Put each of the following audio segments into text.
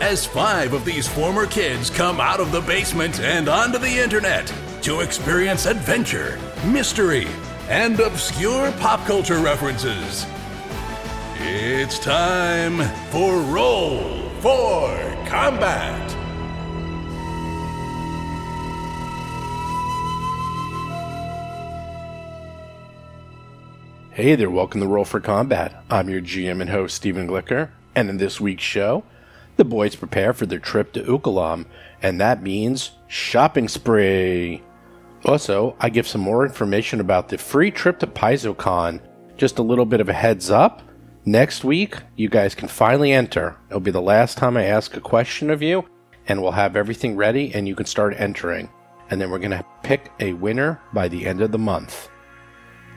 as five of these former kids come out of the basement and onto the internet to experience adventure, mystery, and obscure pop culture references. It's time for Roll for Combat. Hey there, welcome to Roll for Combat. I'm your GM and host, Stephen Glicker, and in this week's show, the boys prepare for their trip to Ukalam, and that means shopping spree. Also, I give some more information about the free trip to PaizoCon. Just a little bit of a heads up. Next week, you guys can finally enter. It'll be the last time I ask a question of you, and we'll have everything ready and you can start entering. And then we're going to pick a winner by the end of the month.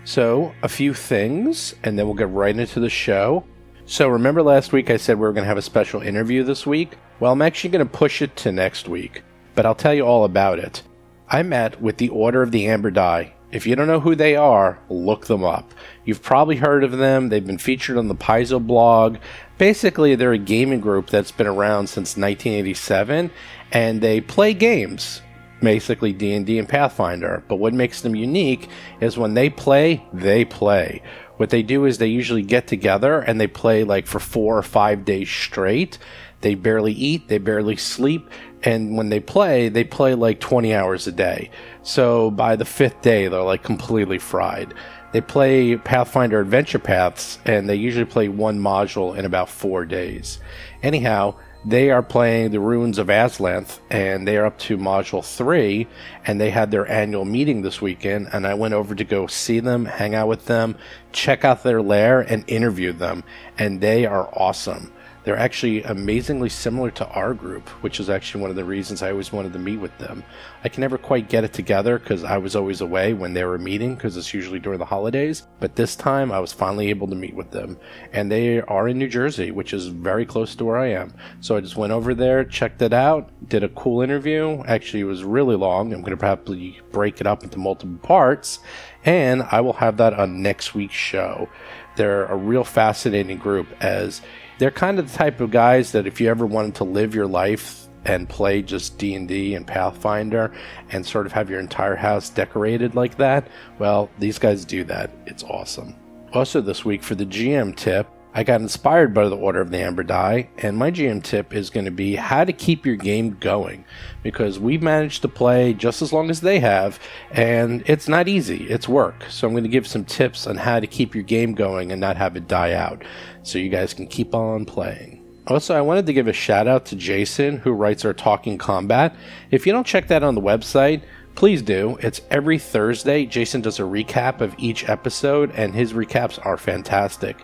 So, a few things, and then we'll get right into the show. So, remember last week I said we were going to have a special interview this week? Well, I'm actually going to push it to next week, but I'll tell you all about it. I met with the Order of the Amber Die. If you don't know who they are, look them up. You've probably heard of them. They've been featured on the Paizo blog. Basically, they're a gaming group that's been around since 1987, and they play games basically D&D and Pathfinder. But what makes them unique is when they play, they play. What they do is they usually get together and they play like for 4 or 5 days straight. They barely eat, they barely sleep, and when they play, they play like 20 hours a day. So by the 5th day, they're like completely fried. They play Pathfinder Adventure Paths and they usually play one module in about 4 days. Anyhow, they are playing the ruins of Azlant and they are up to module 3 and they had their annual meeting this weekend and i went over to go see them hang out with them check out their lair and interview them and they are awesome they're actually amazingly similar to our group, which is actually one of the reasons I always wanted to meet with them. I can never quite get it together because I was always away when they were meeting because it's usually during the holidays. But this time I was finally able to meet with them. And they are in New Jersey, which is very close to where I am. So I just went over there, checked it out, did a cool interview. Actually, it was really long. I'm going to probably break it up into multiple parts. And I will have that on next week's show. They're a real fascinating group as they're kind of the type of guys that if you ever wanted to live your life and play just D&D and Pathfinder and sort of have your entire house decorated like that, well, these guys do that. It's awesome. Also this week for the GM tip, I got inspired by the Order of the Amber Die, and my GM tip is going to be how to keep your game going because we've managed to play just as long as they have, and it's not easy. It's work. So I'm going to give some tips on how to keep your game going and not have it die out so you guys can keep on playing. Also, I wanted to give a shout out to Jason, who writes our Talking Combat. If you don't check that on the website, please do. It's every Thursday. Jason does a recap of each episode, and his recaps are fantastic.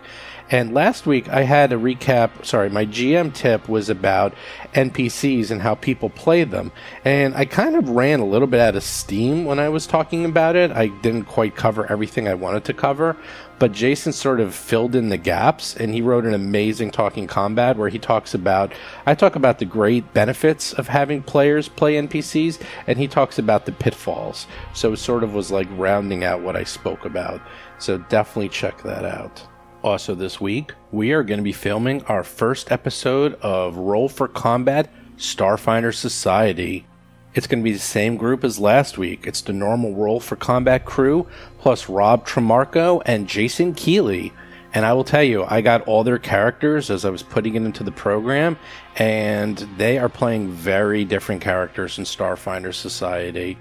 And last week I had a recap, sorry, my GM tip was about NPCs and how people play them. And I kind of ran a little bit out of steam when I was talking about it. I didn't quite cover everything I wanted to cover, but Jason sort of filled in the gaps and he wrote an amazing talking combat where he talks about I talk about the great benefits of having players play NPCs and he talks about the pitfalls. So it sort of was like rounding out what I spoke about. So definitely check that out. Also, this week, we are going to be filming our first episode of Roll for Combat Starfinder Society. It's going to be the same group as last week. It's the normal Roll for Combat crew, plus Rob Tremarco and Jason Keeley. And I will tell you, I got all their characters as I was putting it into the program, and they are playing very different characters in Starfinder Society.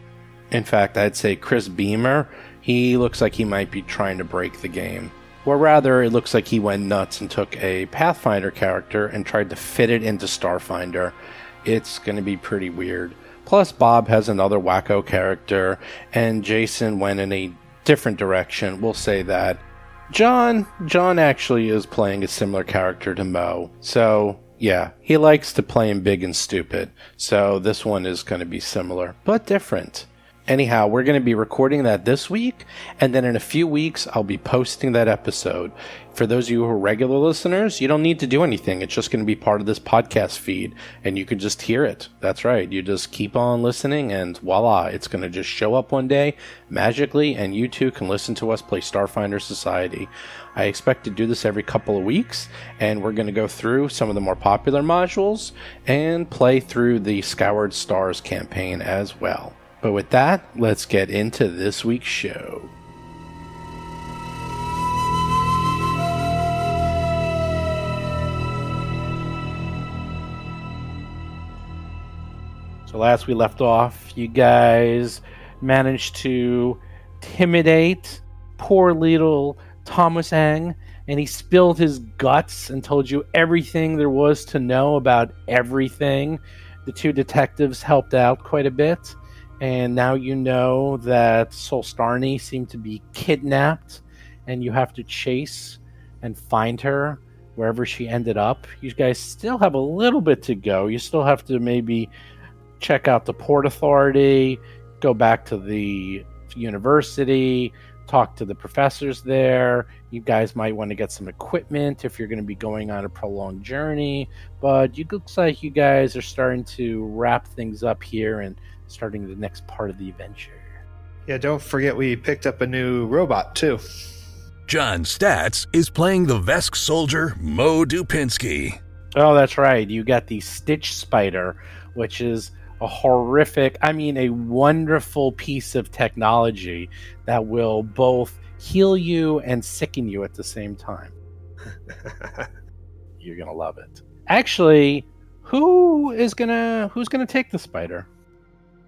In fact, I'd say Chris Beamer, he looks like he might be trying to break the game. Or rather, it looks like he went nuts and took a Pathfinder character and tried to fit it into Starfinder. It's going to be pretty weird. Plus, Bob has another wacko character, and Jason went in a different direction. We'll say that. John, John actually is playing a similar character to Mo, so Yeah, he likes to play him big and stupid. So this one is going to be similar, but different. Anyhow, we're going to be recording that this week, and then in a few weeks, I'll be posting that episode. For those of you who are regular listeners, you don't need to do anything. It's just going to be part of this podcast feed, and you can just hear it. That's right. You just keep on listening, and voila, it's going to just show up one day magically, and you too can listen to us play Starfinder Society. I expect to do this every couple of weeks, and we're going to go through some of the more popular modules and play through the Scoured Stars campaign as well. But with that, let's get into this week's show. So, last we left off, you guys managed to intimidate poor little Thomas Ang, and he spilled his guts and told you everything there was to know about everything. The two detectives helped out quite a bit and now you know that Solstarny seemed to be kidnapped, and you have to chase and find her wherever she ended up. You guys still have a little bit to go. You still have to maybe check out the Port Authority, go back to the university, talk to the professors there. You guys might want to get some equipment if you're going to be going on a prolonged journey. But it looks like you guys are starting to wrap things up here and starting the next part of the adventure. Yeah, don't forget we picked up a new robot too. John Statz is playing the Vesk soldier Mo Dupinsky. Oh, that's right. You got the Stitch Spider, which is a horrific, I mean, a wonderful piece of technology that will both heal you and sicken you at the same time. You're going to love it. Actually, who is going to who's going to take the spider?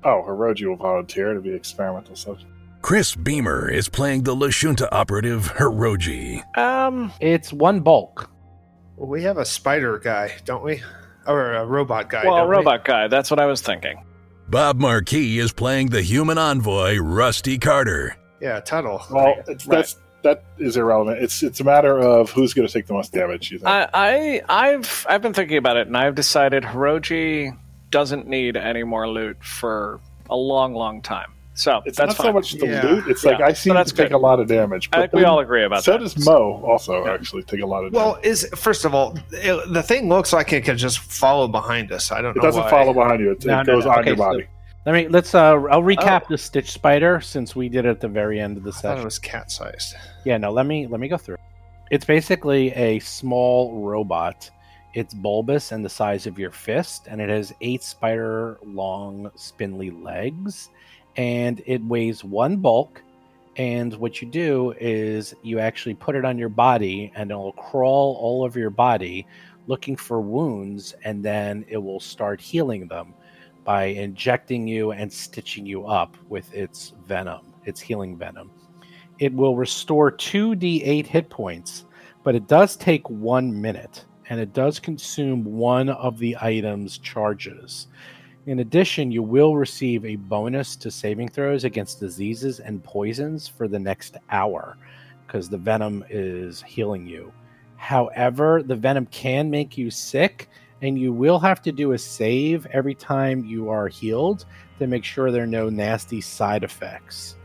Oh, Hiroji will volunteer to be experimental subject. Chris Beamer is playing the Lashunta operative Hiroji. Um, it's one bulk. Well, we have a spider guy, don't we? Or a robot guy. Well, don't a robot guy. That's what I was thinking. Bob Marquis is playing the human envoy Rusty Carter. Yeah, Tuttle. Well, it's, Right. that's that is irrelevant. It's it's a matter of who's going to take the most damage. You think? I, I I've I've been thinking about it, and I've decided Hiroji doesn't need any more loot for a long, long time. So it's that's not fine. so much the Yeah. loot. It's Yeah, like I so seem to that's take good. a lot of damage. I think we all agree about so that. does Mo. Also, actually take a lot of. Damage. Well, is first of all, it, the thing looks like it could just follow behind us. I don't it know. doesn't why. follow behind you. It, No, it no, goes no. on Okay, your so- body. Let me let's uh I'll recap the Stitch Spider since we did it at the very end of the I thought session. it was cat sized. Yeah, no, let me let me go through. It's basically a small robot. It's bulbous and the size of your fist, and it has eight spider long spindly legs, and it weighs one bulk. And what you do is you actually put it on your body, and it'll crawl all over your body, looking for wounds, and then it will start healing them by injecting you and stitching you up with its venom, its healing venom it will restore 2d8 hit points, but it does take one minute and it does consume one of the item's charges. In addition, you will receive a bonus to saving throws against diseases and poisons for the next hour because the venom is healing you. However, the venom can make you sick, and you will have to do a save every time you are healed to make sure there are no nasty side effects.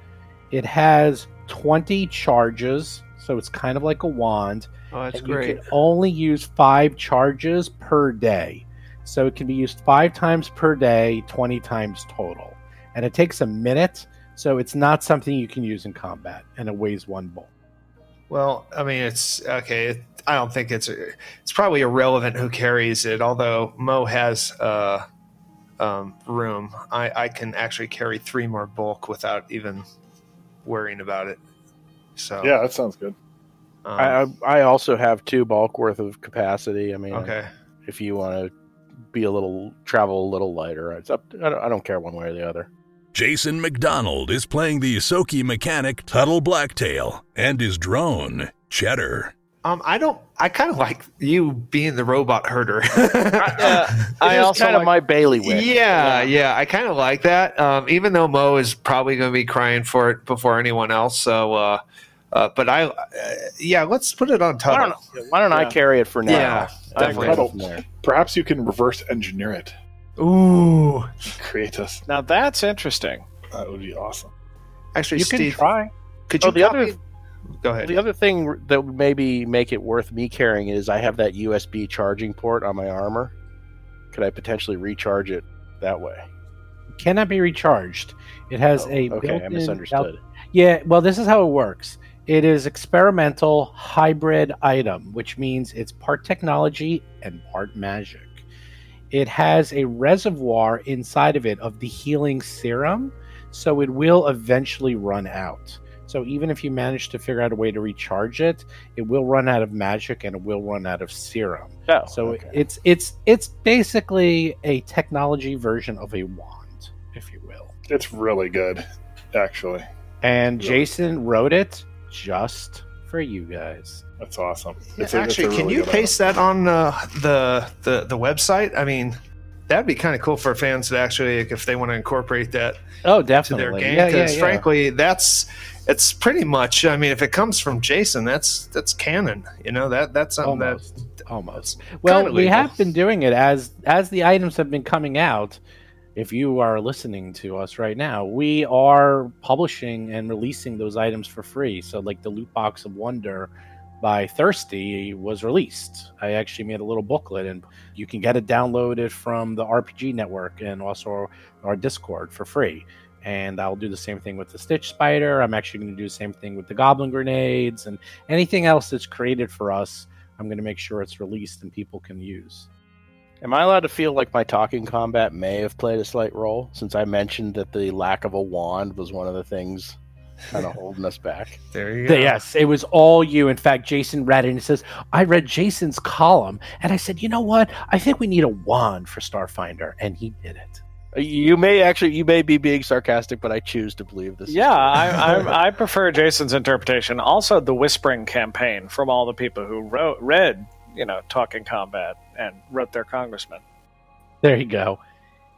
It has 20 charges, so it's kind of like a wand. Oh, that's and great. You can only use five charges per day. So it can be used five times per day, 20 times total. And it takes a minute, so it's not something you can use in combat, and it weighs one bolt. Well, I mean, it's okay. It, I don't think it's it's probably irrelevant who carries it. Although Mo has uh, um, room, I, I can actually carry three more bulk without even worrying about it. So Yeah, that sounds good. Um, I, I I also have two bulk worth of capacity. I mean, okay. if you want to be a little travel a little lighter, it's up. I don't, I don't care one way or the other. Jason McDonald is playing the Ysoki mechanic Tuttle Blacktail and his drone, Cheddar. Um, I don't. I kind of like you being the robot herder. Yeah, I also kind of like- my bailiwick. Yeah, yeah, I kind of like that. Um, even though Mo is probably going to be crying for it before anyone else. So, uh, uh, but I, uh, yeah, let's put it on Why don't, why don't I carry it for now? Yeah. Definitely. Incredible. Perhaps you can reverse engineer it. Ooh. Create us. Now that's interesting. That would be awesome. Actually, You can Steve, try. could you Oh, the copy? other- Go ahead. The other thing that would maybe make it worth me carrying is I have that USB charging port on my armor. Could I potentially recharge it that way? Cannot be recharged. It has Oh, a okay, I built-in misunderstood. Yeah, well, this is how it works. It is experimental hybrid item, which means it's part technology and part magic. It has a reservoir inside of it of the healing serum, so it will eventually run out. So even if you manage to figure out a way to recharge it, it will run out of magic and it will run out of serum. Oh, So okay. it's it's it's basically a technology version of a wand, if you will. It's really good, actually. And Yeah. Jason wrote it just for you guys. That's awesome. Yeah, It's a- it's a Actually, can you good paste that on uh, the, the the website? I mean, that'd be kind of cool for fans to actually, like, if they want to incorporate that Oh, to their definitely. game. Yeah, Because yeah, yeah. frankly, that's it's pretty much. I mean, if it comes from Jason, that's that's canon. You know that that's something almost, that almost. Well, we have been doing it as as the items have been coming out. If you are listening to us right now, we are publishing and releasing those items for free. So, like the loot box of wonder by Thirsty was released. I actually made a little booklet, and you can get it downloaded from the RPG Network and also our Discord for free. And I'll do the same thing with the Stitch Spider. I'm actually going to do the same thing with the Goblin Grenades and anything else that's created for us. I'm going to make sure it's released and people can use. Am I allowed to feel like my talking combat may have played a slight role since I mentioned that the lack of a wand was one of the things kind of holding us back? there you go. Yes, it was all you. In fact, Jason read it and says, I read Jason's column and I said, you know what? I think we need a wand for Starfinder. And he did it. Uh, you may actually, you may be being sarcastic, but I choose to believe this. Yeah. I, I, I prefer Jason's interpretation. Also, the whispering campaign from all the people who wrote, read, you know, Talking Combat and wrote their congressman. There you go.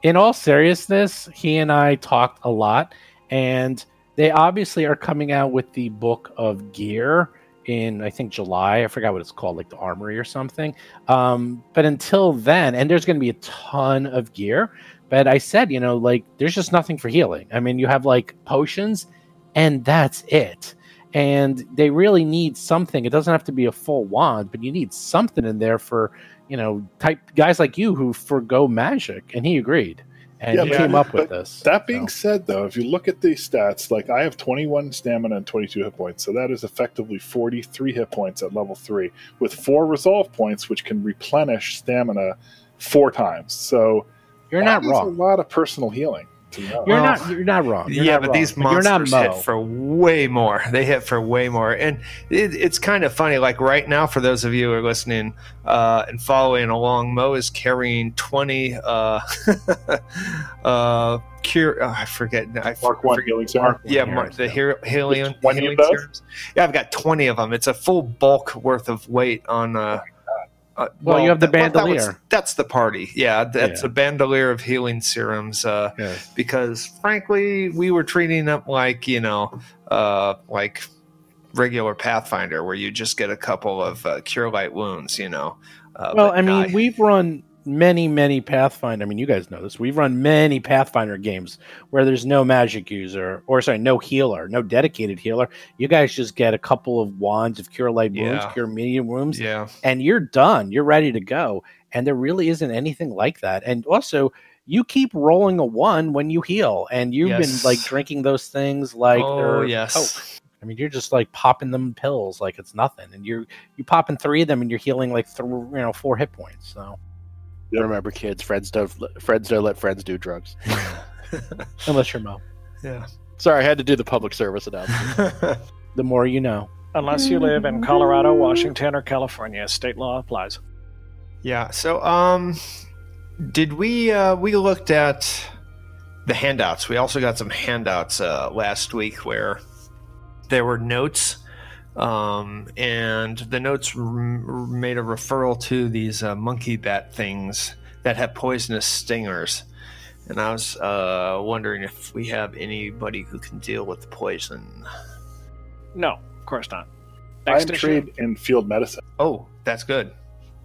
In all seriousness, he and I talked a lot, and they obviously are coming out with the book of gear in I think July. I forgot what it's called, like the Armory or something. Um, but until then, and there's going to be a ton of gear. But I said, you know, like there's just nothing for healing. I mean, you have like potions, and that's it. And they really need something. It doesn't have to be a full wand, but you need something in there for you know, type guys like you who forgo magic, and he agreed, and Yeah, he came up with this. That being So, said, though, if you look at the stats, like I have 21 stamina and 22 hit points, so that is effectively 43 hit points at level three, with four resolve points, which can replenish stamina four times. So you're not wrong. A lot of personal healing. To know. You're Well, not. You're not wrong. You're yeah, not but wrong. these But you're not monsters hit for way more. They hit for way more, and it, it's kind of funny. Like right now, for those of you who are listening uh, and following along, Mo is carrying twenty. Uh, uh, cure. Oh, I forget. I Mark one forget. healing serum. Yeah, Mark, the so. hero, helium, 20 of healing those? serums. Yeah, I've got twenty of them. It's a full bulk worth of weight on. Uh, uh, Well, you have the that- that was- bandolier. that's the party. Yeah, that's Yeah. a bandolier of healing serums. Uh, Yes. because frankly, we were treating them like you know, uh, like regular Pathfinder, where you just get a couple of uh, cure light wounds. You know. Uh, Well, I mean, nah, we've run many, many Pathfinder. I mean, you guys know this. We've run many Pathfinder games where there's no magic user, or sorry, no healer, no dedicated healer. You guys just get a couple of wands of cure light wounds, Yeah. cure medium wounds, yeah, and you're done. You're ready to go. And there really isn't anything like that. And also, you keep rolling a one when you heal, and you've Yes. been like drinking those things like oh they're yes. Coke. I mean, you're just like popping them pills like it's nothing, and you're you popping three of them, and you're healing like th- you know four hit points. So Yep. Remember, kids, friends don't friends don't let friends do drugs. unless you're Mo, yeah. Sorry, I had to do the public service announcement. the more you know. Unless you live in Colorado, Washington, or California, state law applies. Yeah. So, um, did we uh, we looked at the handouts? We also got some handouts uh, last week where there were notes, um, and the notes r- r- made a referral to these uh, monkey bat things that have poisonous stingers. And I was uh, wondering if we have anybody who can deal with the poison. No, of course not. I'm Next issue. trained in field medicine. Oh, that's good.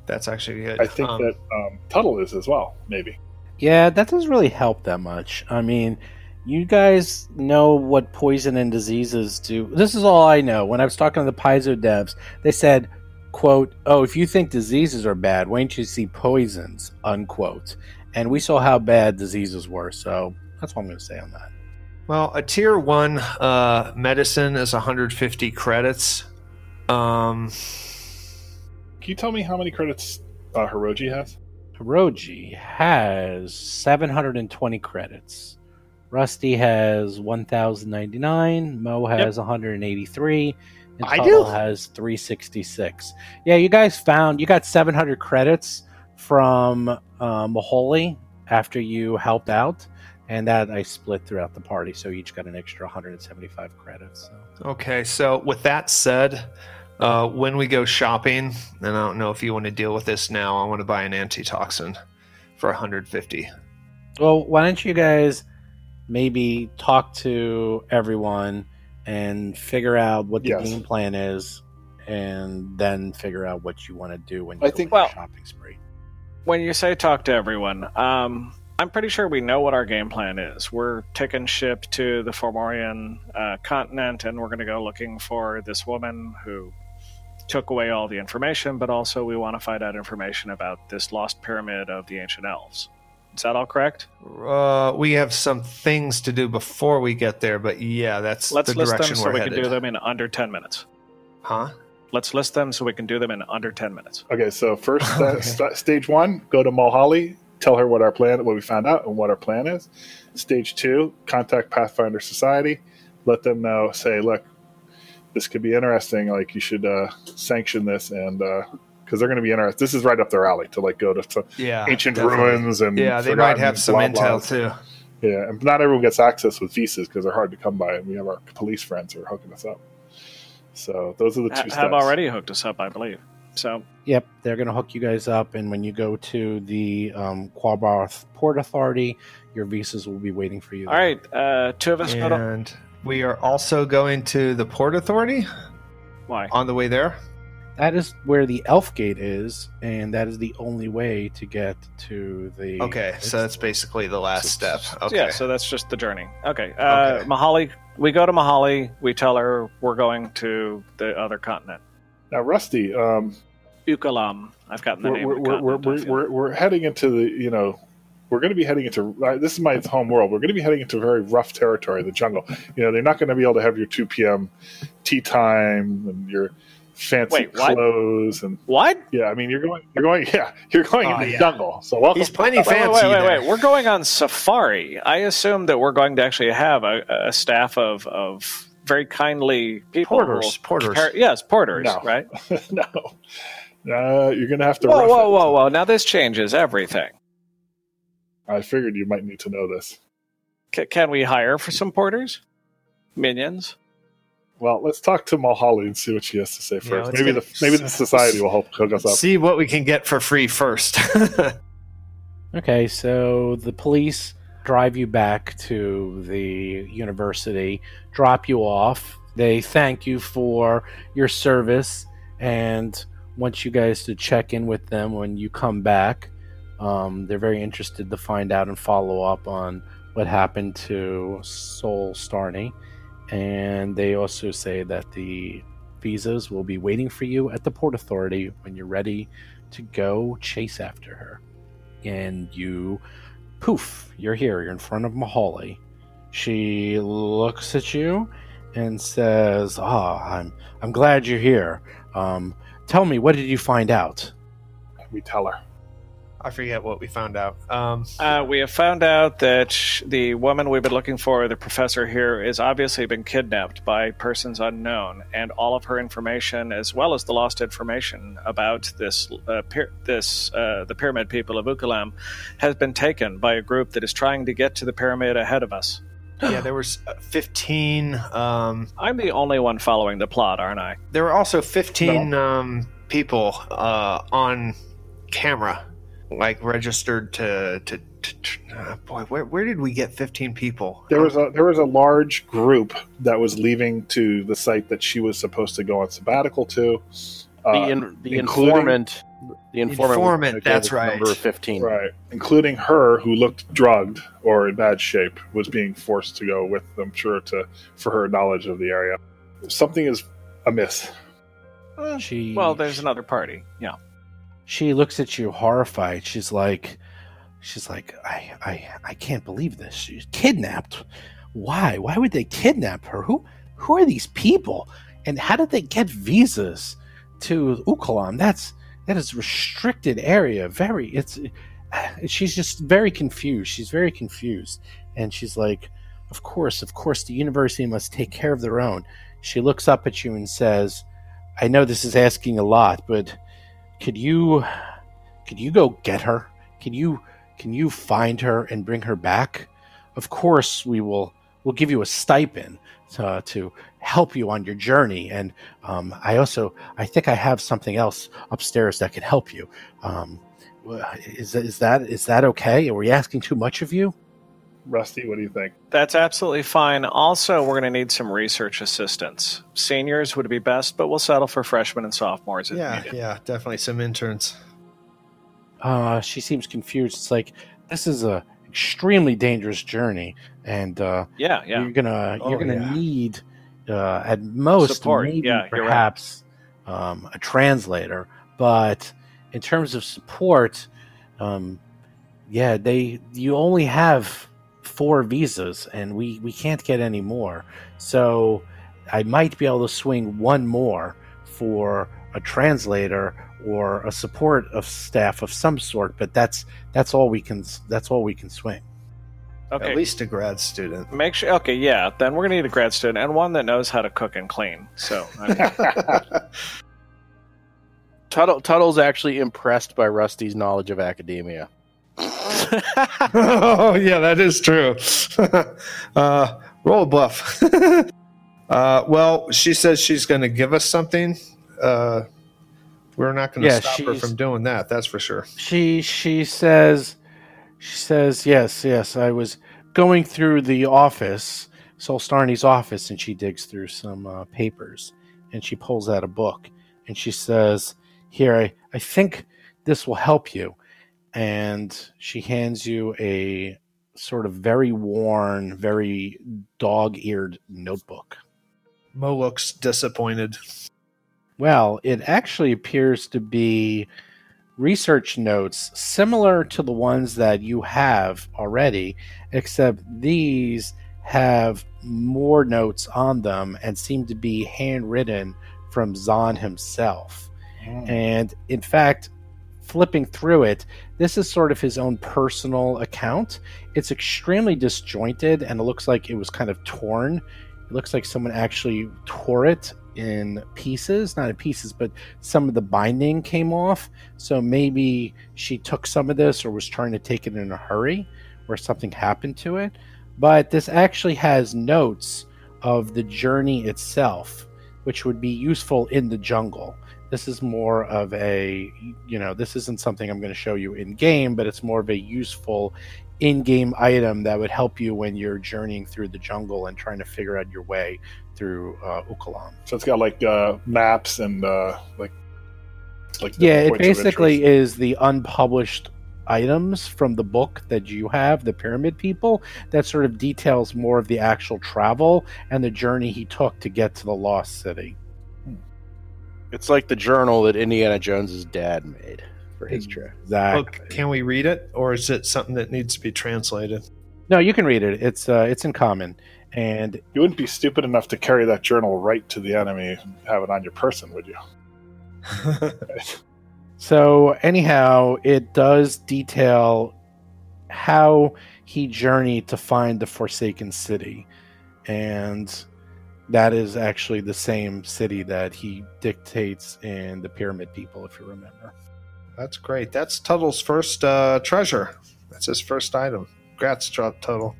That's actually good. I think Um, that um, Tuttle is as well. Maybe. Yeah, that doesn't really help that much. I mean, you guys know what poison and diseases do. This is all I know. When I was talking to the Paizo devs, they said, quote, oh, if you think diseases are bad, why don't you see poisons, unquote. And we saw how bad diseases were, so that's what I'm going to say on that. Well, a tier one uh, medicine is 150 credits. Um, Can you tell me how many credits uh, Hiroji has? Hiroji has 720 credits. Rusty has 1,099. Mo has 183. And I Tuttle do? has 366. Yeah, you guys found you got 700 credits from uh, Maholi after you helped out, and that I split throughout the party, so each got an extra 175 credits. So. okay, so with that said, uh, when we go shopping, and I don't know if you want to deal with this now, I want to buy an antitoxin for 150. Well, why don't you guys maybe talk to everyone and figure out what the Yes. game plan is, and then figure out what you want to do when you I go think- on a Well- shopping spree. When you say talk to everyone, um, I'm pretty sure we know what our game plan is. We're taking ship to the Formorian uh, continent, and we're going to go looking for this woman who took away all the information, but also we want to find out information about this lost pyramid of the ancient elves. Is that all correct? Uh, we have some things to do before we get there, but yeah, that's Let's the list them so we're headed. can do them in under 10 minutes. Huh? Let's list them so we can do them in under 10 minutes. Okay, so first uh, st- stage one, go to Mulholly, tell her what our plan, what we found out, and what our plan is. Stage two, contact Pathfinder Society, let them know. Say, look, this could be interesting. Like you should uh, sanction this, and because they're going to be interested. This is right up their alley to like go to some Yeah. ancient definitely. ruins and Yeah, they might have some blah, intel blahs. too. Yeah, and not everyone gets access with visas because they're hard to come by, and we have our police friends who are hooking us up. So those are the two Ha- steps. have already hooked us up, I believe. So Yep, they're going to hook you guys up, and when you go to the um, Qabarat Port Authority, your visas will be waiting for you. All right, uh, two of us go to. And we are also going to the Port Authority Why? on the way there. That is where the Elf Gate is, and that is the only way to get to the. Okay, so that's basically the last step. Okay. Yeah, so that's just the journey. Okay. Uh, Okay. Mahali, we go to Mahali. We tell her we're going to the other continent. Now, Rusty, um, Ukalam. I've gotten the we're, name we're, of the we're, we're, we're, we're, we're heading into the you know we're going to be heading into uh, this is my home world we're going to be heading into very rough territory the jungle you know they're not going to be able to have your 2 p.m tea time and your fancy Wait, what? clothes and What? yeah i mean you're going you're going yeah you're going Oh, into the yeah. jungle so welcome He's plenty Wait, fancy. wait, wait, wait, wait. We're going on safari. I assume that we're going to actually have a, a staff of, of very kindly people. Porters, porters. prepare- yes, porters, No. right? no uh, you're going to have to Whoa, whoa, it. whoa, whoa. Now this changes everything. i figured you might need to know this C- can we hire for some porters? Minions? Well let's talk to Mulholly and see what she has to say first let's maybe get- the maybe the society will help hook us up See what we can get for free first. Okay, so the police drive you back to the university, drop you off. They thank you for your service and want you guys to check in with them when you come back. Um, they're very interested to find out and follow up on what happened to Solstarny. And they also say that the visas will be waiting for you at the Port Authority when you're ready to go chase after her. And you poof you're here. You're in front of mahali. She looks at you and says ah i'm i'm glad you're here. Um tell me what did you find out? We tell her I forget what we found out. Um, Uh, we have found out that the woman we've been looking for, the professor here, is obviously been kidnapped by persons unknown, and all of her information, as well as the lost information about this, uh, pyr- this uh, the pyramid people of Ukalam, has been taken by a group that is trying to get to the pyramid ahead of us. yeah, there was uh, 15. Um, I'm the only one following the plot, aren't I? there were also 15 um, people uh, on camera, like registered to. to, to, to uh, boy, where, where did we get 15 people? There was a there was a large group that was leaving to the site that she was supposed to go on sabbatical to. The, Uh, in, the informant The informant, Informant, gave that's right. Number fifteen. Right, including her, who looked drugged or in bad shape, was being forced to go with them. Sure, to for her knowledge of the area, something is amiss. She Well, there's another party. Yeah. She looks at you horrified. She's like, she's like, I, I, I can't believe this. She's kidnapped. Why? Why would they kidnap her? Who, who are these people? And how did they get visas to Ukalam? That's that is restricted area. Very. It's. Uh, she's just very confused. She's very confused, and she's like, "Of course, of course, the university must take care of their own." She looks up at you and says, "I know this is asking a lot, but." Could you could you go get her? Can you can you find her and bring her back? Of course we will we'll give you a stipend to, to help you on your journey. And um, i also i think i have something else upstairs that can help you. Um, is, is that is that okay? Are we asking too much of you Rusty, what do you think? That's absolutely fine. Also, we're going to need some research assistants. Seniors would be best, but we'll settle for freshmen and sophomores if Yeah, needed. yeah, definitely some interns. uh, she seems confused it's like this is a extremely dangerous journey and uh, Yeah, yeah. you're gonna Oh, you're gonna yeah. need uh, at most Support. maybe Yeah, you're right. perhaps um, a translator but in terms of support um, yeah they you only have four visas and we we can't get any more so i might be able to swing one more for a translator or a support of staff of some sort but that's that's all we can that's all we can swing Okay. At least a grad student. Make sure. Okay, yeah. Then we're gonna need a grad student and one that knows how to cook and clean. So I mean, Tuttle, Tuttle's actually impressed by Rusty's knowledge of academia. oh yeah, that is true. uh, roll a bluff. uh, well, she says she's going to give us something. Uh, we're not going to Yeah, stop her from doing that. That's for sure. she she says she says yes yes i was going through the office solstarny's office and she digs through some uh, papers and she pulls out a book and she says here I, I think this will help you and she hands you a sort of very worn very dog-eared notebook Mo looks disappointed. Well, it actually appears to be research notes similar to the ones that you have already, except these have more notes on them and seem to be handwritten from Zahn himself. Hmm. And in fact, flipping through it, this is sort of his own personal account. It's extremely disjointed and it looks like it was kind of torn. It looks like someone actually tore it in pieces, not in pieces, but some of the binding came off. So maybe she took some of this or was trying to take it in a hurry or something happened to it. But this actually has notes of the journey itself, which would be useful in the jungle. This is more of a, you know, this isn't something I'm going to show you in game, but it's more of a useful in game item that would help you when you're journeying through the jungle and trying to figure out your way through uh, Ukalam. So it's got like uh, maps and uh, like like Yeah, it basically is the unpublished items from the book that you have, the Pyramid People, that sort of details more of the actual travel and the journey he took to get to the Lost City. It's like the journal that Indiana Jones's dad made for his trip. Exactly. Look, can we read it, or is it something that needs to be translated? No, you can read it. It's uh, it's in common, and You wouldn't be stupid enough to carry that journal right to the enemy and have it on your person, would you? So, anyhow, it does detail how he journeyed to find the Forsaken City. And that is actually the same city that he dictates in the Pyramid People, if you remember. That's great. That's Tuttle's first uh, treasure. That's his first item. Tut- Tuttle.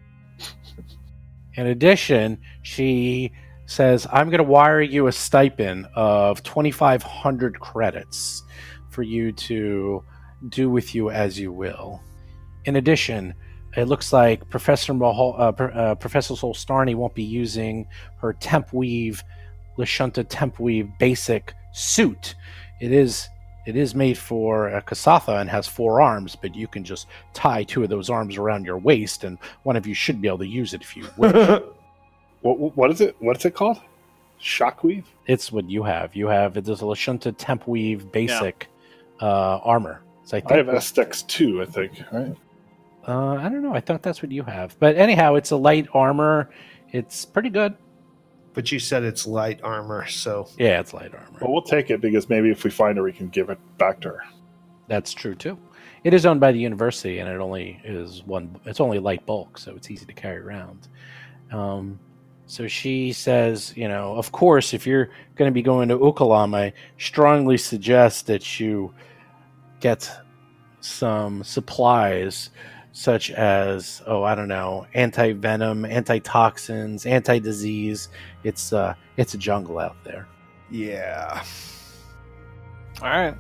In addition, she says, I'm going to wire you a stipend of 2,500 credits for you to do with you as you will. In addition, it looks like Professor Mahal, uh, Pro- uh, Professor Solstarny won't be using her temp weave, Lashunta temp weave basic suit. It is It is made for a Kasatha and has four arms, but you can just tie two of those arms around your waist, and one of you should be able to use it if you wish. What, what is it? What's it called? Shockweave? it's what you have. You have it is a Lashunta Temp Weave basic uh, armor. So I think I have estex 2, I think, right? Uh, I don't know. I thought that's what you have, but anyhow, it's a light armor. It's pretty good. But you said it's light armor, so Yeah, it's light armor. Well, we'll take it because maybe if we find her, we can give it back to her. That's true too. It is owned by the university, and it only is one. It's only light bulk, so it's easy to carry around. Um, so she says, you know, of course, if you're going to be going to Ukalam, I strongly suggest that you get some supplies, such as, oh, I don't know, anti venom, anti toxins, anti disease. It's uh, it's a jungle out there. yeah. All right.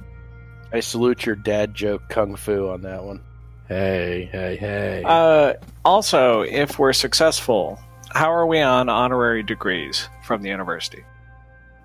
I salute your dad joke kung fu on that one. Hey, hey, hey. Uh, also, if we're successful, how are we on honorary degrees from the university?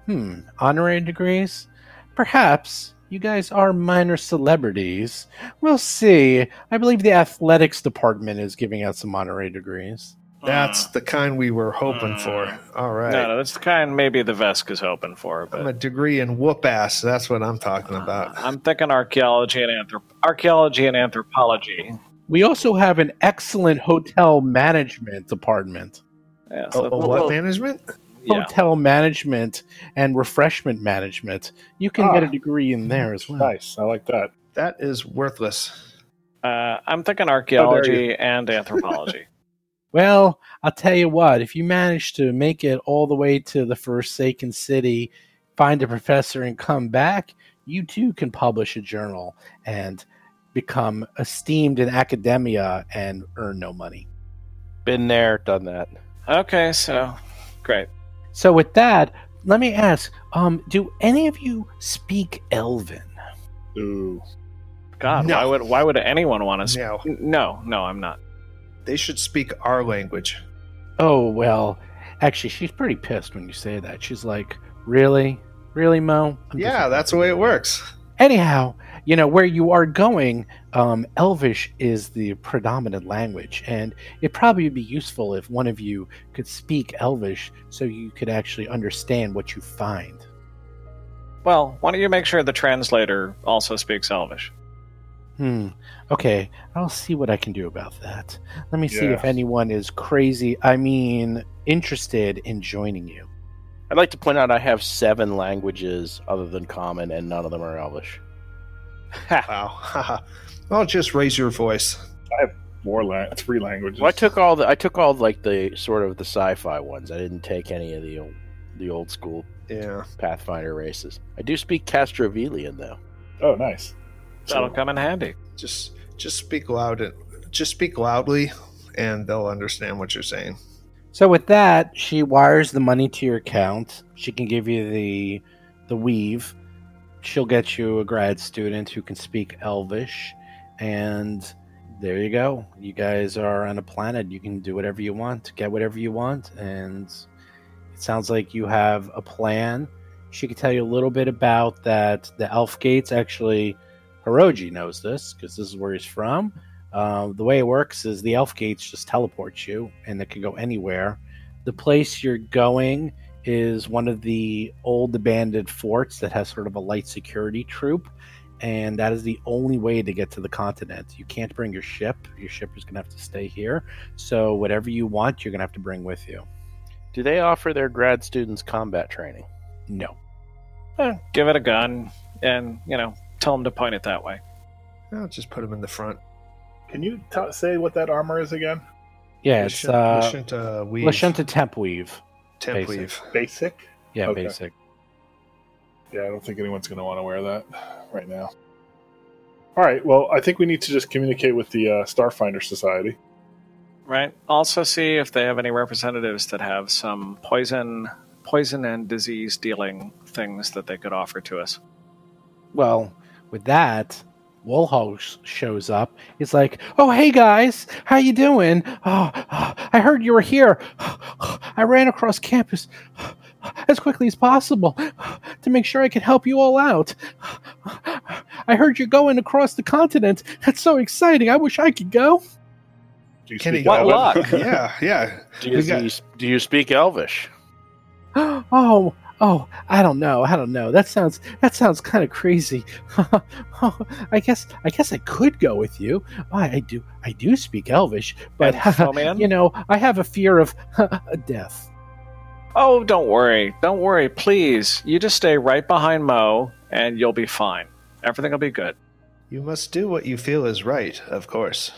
Hmm, honorary degrees? Perhaps. You guys are minor celebrities. We'll see. I believe the athletics department is giving out some honorary degrees. That's uh. the kind we were hoping uh. for. All right. No, no, that's the kind maybe the Vesk is hoping for, I'm a degree in whoop ass. That's what I'm talking uh, about. I'm thinking archaeology and anthrop- archaeology and anthropology. We also have an excellent hotel management department. Yeah, Oh, so- oh, what management? Yeah. Hotel management and refreshment management. You can Ah. get a degree in there as well. Nice. I like that. That is worthless. Uh, I'm thinking archaeology and anthropology. Well, I'll tell you what, if you manage to make it all the way to the Forsaken City, find a professor, and come back, you too can publish a journal and become esteemed in academia and earn no money. Been there, done that. okay, so great. So, with that, let me ask um, do any of you speak Elven? Ooh. God, No. why would why would anyone want to? No. No, no, I'm not. They should speak our language. Oh, well, actually, she's pretty pissed when you say that. She's like, Really? Really, Mo? I'm Yeah, that's the way it works. anyhow you know where you are going um, elvish is the predominant language and it probably would be useful if one of you could speak elvish so you could actually understand what you find Well, why don't you make sure the translator also speaks Elvish? hmm okay i'll see what i can do about that let me see Yeah. if anyone is crazy i mean interested in joining you I'd like to point out I have seven languages other than Common, and none of them are Elvish. Wow. well, just raise your voice. I have more la- three languages. Well, I took all the I took all like the sort of the sci-fi ones. I didn't take any of the old, the old school Yeah. Pathfinder races. I do speak Castrovelian though. Oh, nice. That'll come in handy. Just just speak loud and just speak loudly and they'll understand what you're saying. So with that, she wires the money to your account. She can give you the the weave. She'll get you a grad student who can speak Elvish, and there you go. You guys are on a planet. You can do whatever you want, get whatever you want, and it sounds like you have a plan. She could tell you a little bit about that. The Elf Gates actually, Hiroji knows this because this is where he's from. Uh, the way it works is the elf gates just teleport you and it can go anywhere. The place you're going is one of the old abandoned forts that has sort of a light security troop, and that is the only way to get to the continent. You can't bring your ship, your ship is going to have to stay here. So, whatever you want, you're going to have to bring with you. Do they offer their grad students combat training? No. Eh, give it a gun, and you know, tell them to point it that way. I'll just put them in the front. Can you t- say what that armor is again? Yeah, it's Lashun- uh, Lashunta weave. Lashunta Temp Weave. Temp basic. weave. Basic? Yeah, Okay. basic. Yeah, I don't think anyone's going to want to wear that right now. All right. Well, I think we need to just communicate with the uh, Starfinder Society. Right. Also, see if they have any representatives that have some poison, poison and disease dealing things that they could offer to us. Well, with that, Wolhouse shows up. He's like, "Oh, hey guys, how you doing? Oh, oh, I heard you were here. I ran across campus. as quickly as possible to make sure I could help you all out. I heard you're going across the continent. That's so exciting. I wish I could go. Do you Can he speak What Elven? luck? yeah, yeah. Do you, got- do you, do you speak Elvish? Oh, oh, I don't know. I don't know. That sounds that sounds kind of crazy. Oh, I guess I guess I could go with you. I, I do I do speak Elvish, but And you know I have a fear of death. Oh, don't worry. Don't worry, please. You just stay right behind Mo and you'll be fine. Everything will be good. You must do what you feel is right, of course.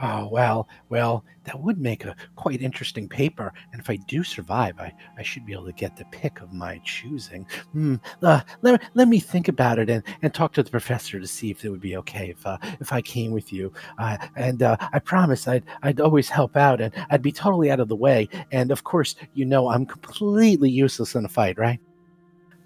Oh well, well, that would make a quite interesting paper, and if I do survive, I, I should be able to get the pick of my choosing. Hmm. Uh, let, let me think about it and, and talk to the professor to see if it would be okay if uh, if I came with you. Uh, and uh, I promise I'd I'd always help out, and I'd be totally out of the way. And of course, you know I'm completely useless in a fight, right?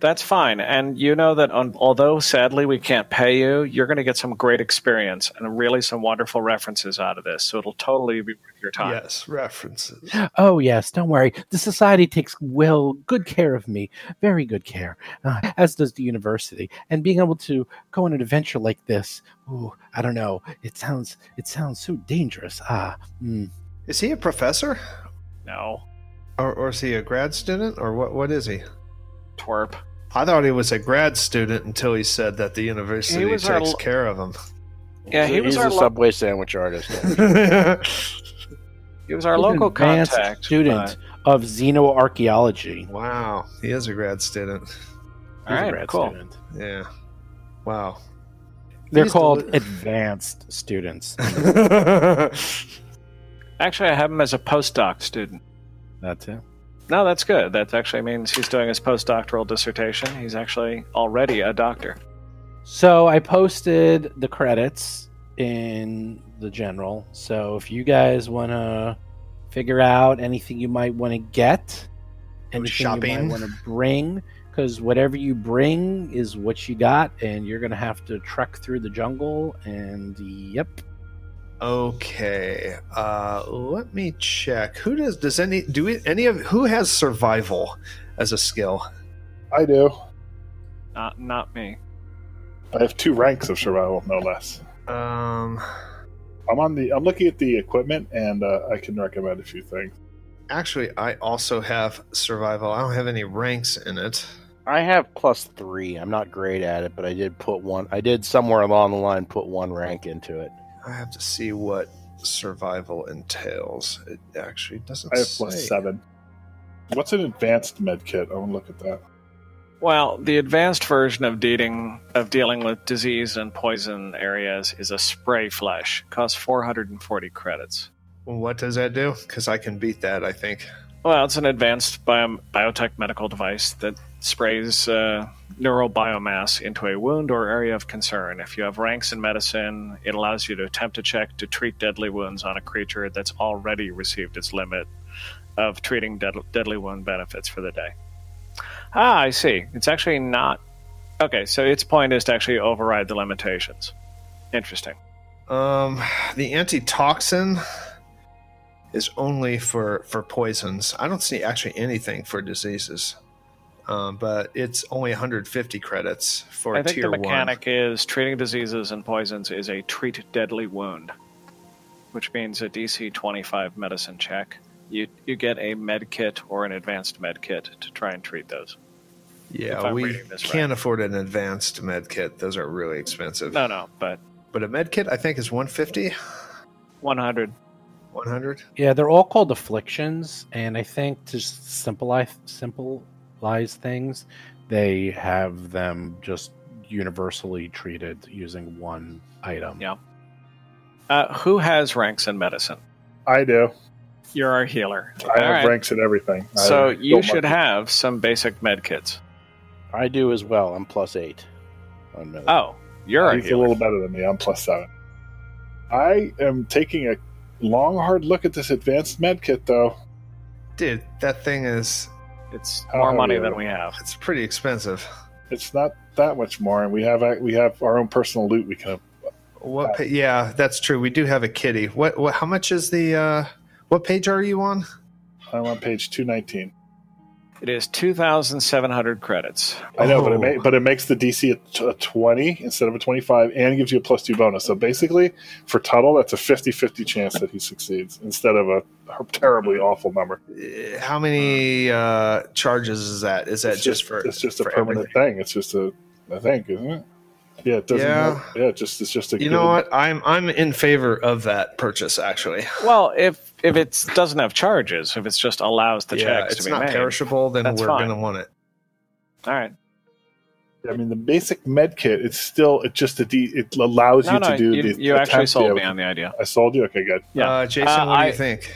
That's fine. And you know that on, although sadly we can't pay you, you're going to get some great experience and really some wonderful references out of this. So it'll totally be worth your time. Yes, references. Oh yes, don't worry. The society takes well good care of me, very good care, uh, as does the university. And being able to go on an adventure like this, ooh, I don't know. It sounds it sounds so dangerous. Ah, mm. Is he a professor? No. Or, or is he a grad student? Or what? what is he? Twerp. I thought he was a grad student until he said that the university He was our takes l- care of him. Yeah, he He's was a lo- Subway sandwich artist. He was our He's local advanced contact. student of xenoarchaeology. wow, he is a grad student. He's All a right, grad cool. student. Yeah. Wow. They're He's called deli- advanced students. Actually, I have him as a postdoc student. That's it. No, that's good. That actually means he's doing his postdoctoral dissertation. He's actually already a doctor. So I posted the credits in the general. So if you guys want to figure out anything you might want to get, anything shopping. you might want to bring, because whatever you bring is what you got, and you're gonna have to trek through the jungle. And yep, Okay. Uh, let me check. Who does does any do we, any of who has survival as a skill? I do. Not, not me. I have two ranks of survival, no less. Um, I'm on the. I'm looking at the equipment, and uh, I can recommend a few things. actually, I also have survival. I don't have any ranks in it. I have plus three. I'm not great at it, but I did put one. I did somewhere along the line put one rank into it. I have to see what survival entails. It actually doesn't. I have plus say. seven. What's an advanced med kit? I want to look at that. Well, the advanced version of dealing of dealing with disease and poison areas is a spray flesh. Costs 440 credits. What does that do? Because I can beat that. I think. Well, it's an advanced bio- biotech medical device that sprays uh, neural biomass into a wound or area of concern. If you have ranks in medicine, it allows you to attempt a check to treat deadly wounds on a creature that's already received its limit of treating dead- deadly wound benefits for the day. Ah, I see. It's actually not. Okay, so its point is to actually override the limitations. Interesting. Um, the antitoxin is only for for poisons. I don't see actually anything for diseases. Um, but it's only 150 credits for I think tier the mechanic is treating diseases and poisons is a treat deadly wound, which means a DC 25 medicine check. You you get a med kit or an advanced med kit to try and treat those. Yeah, we can't afford an advanced med kit. Those are really expensive. No, no, but But a med kit I think is 150, 100. 100. yeah, they're all called afflictions, and I think to simplify simplifies things, they have them just universally treated using one item. Yeah. Uh, who has ranks in medicine? I do. You're our healer. I All have right. ranks in everything. So don't you mind. should have some basic med kits. I do as well. I'm plus eight. On med. Oh, you're He's a healer. little better than me. I'm plus seven. I am taking a long, hard look at this advanced med kit, though. Dude, that thing is It's more heavy money is than we have. it's pretty expensive. It's not that much more, and we have we have our own personal loot. We can. What? Pa- yeah, that's true. We do have a kitty. What? What? How much is the? uh What page are you on? I'm on page two nineteen. It is 2,700 credits. I know, but it Oh. ma- but it makes the DC a, t- a twenty instead of a twenty-five, and gives you a plus two bonus. So basically, for Tuttle, that's a 50-50 chance that he succeeds instead of a terribly awful number. Uh, How many uh, charges is that? Is that It's just, for? it's just a permanent everything? thing. It's just a thing, isn't it? Yeah, it doesn't. Yeah. have- yeah, it just it's just a. You good- know what? I'm I'm in favor of that purchase. Actually, Well, if if it doesn't have charges, if it's just allows the yeah, checks it's to be not made. perishable. Then we're fine. gonna want it. All right. I mean, the basic med kit. It's still it's just a d. It allows No, you no, to do you, the. you actually attempt sold the- me on the idea. I sold you. Okay, good. Yeah. Uh, Jason, Uh, what do you think?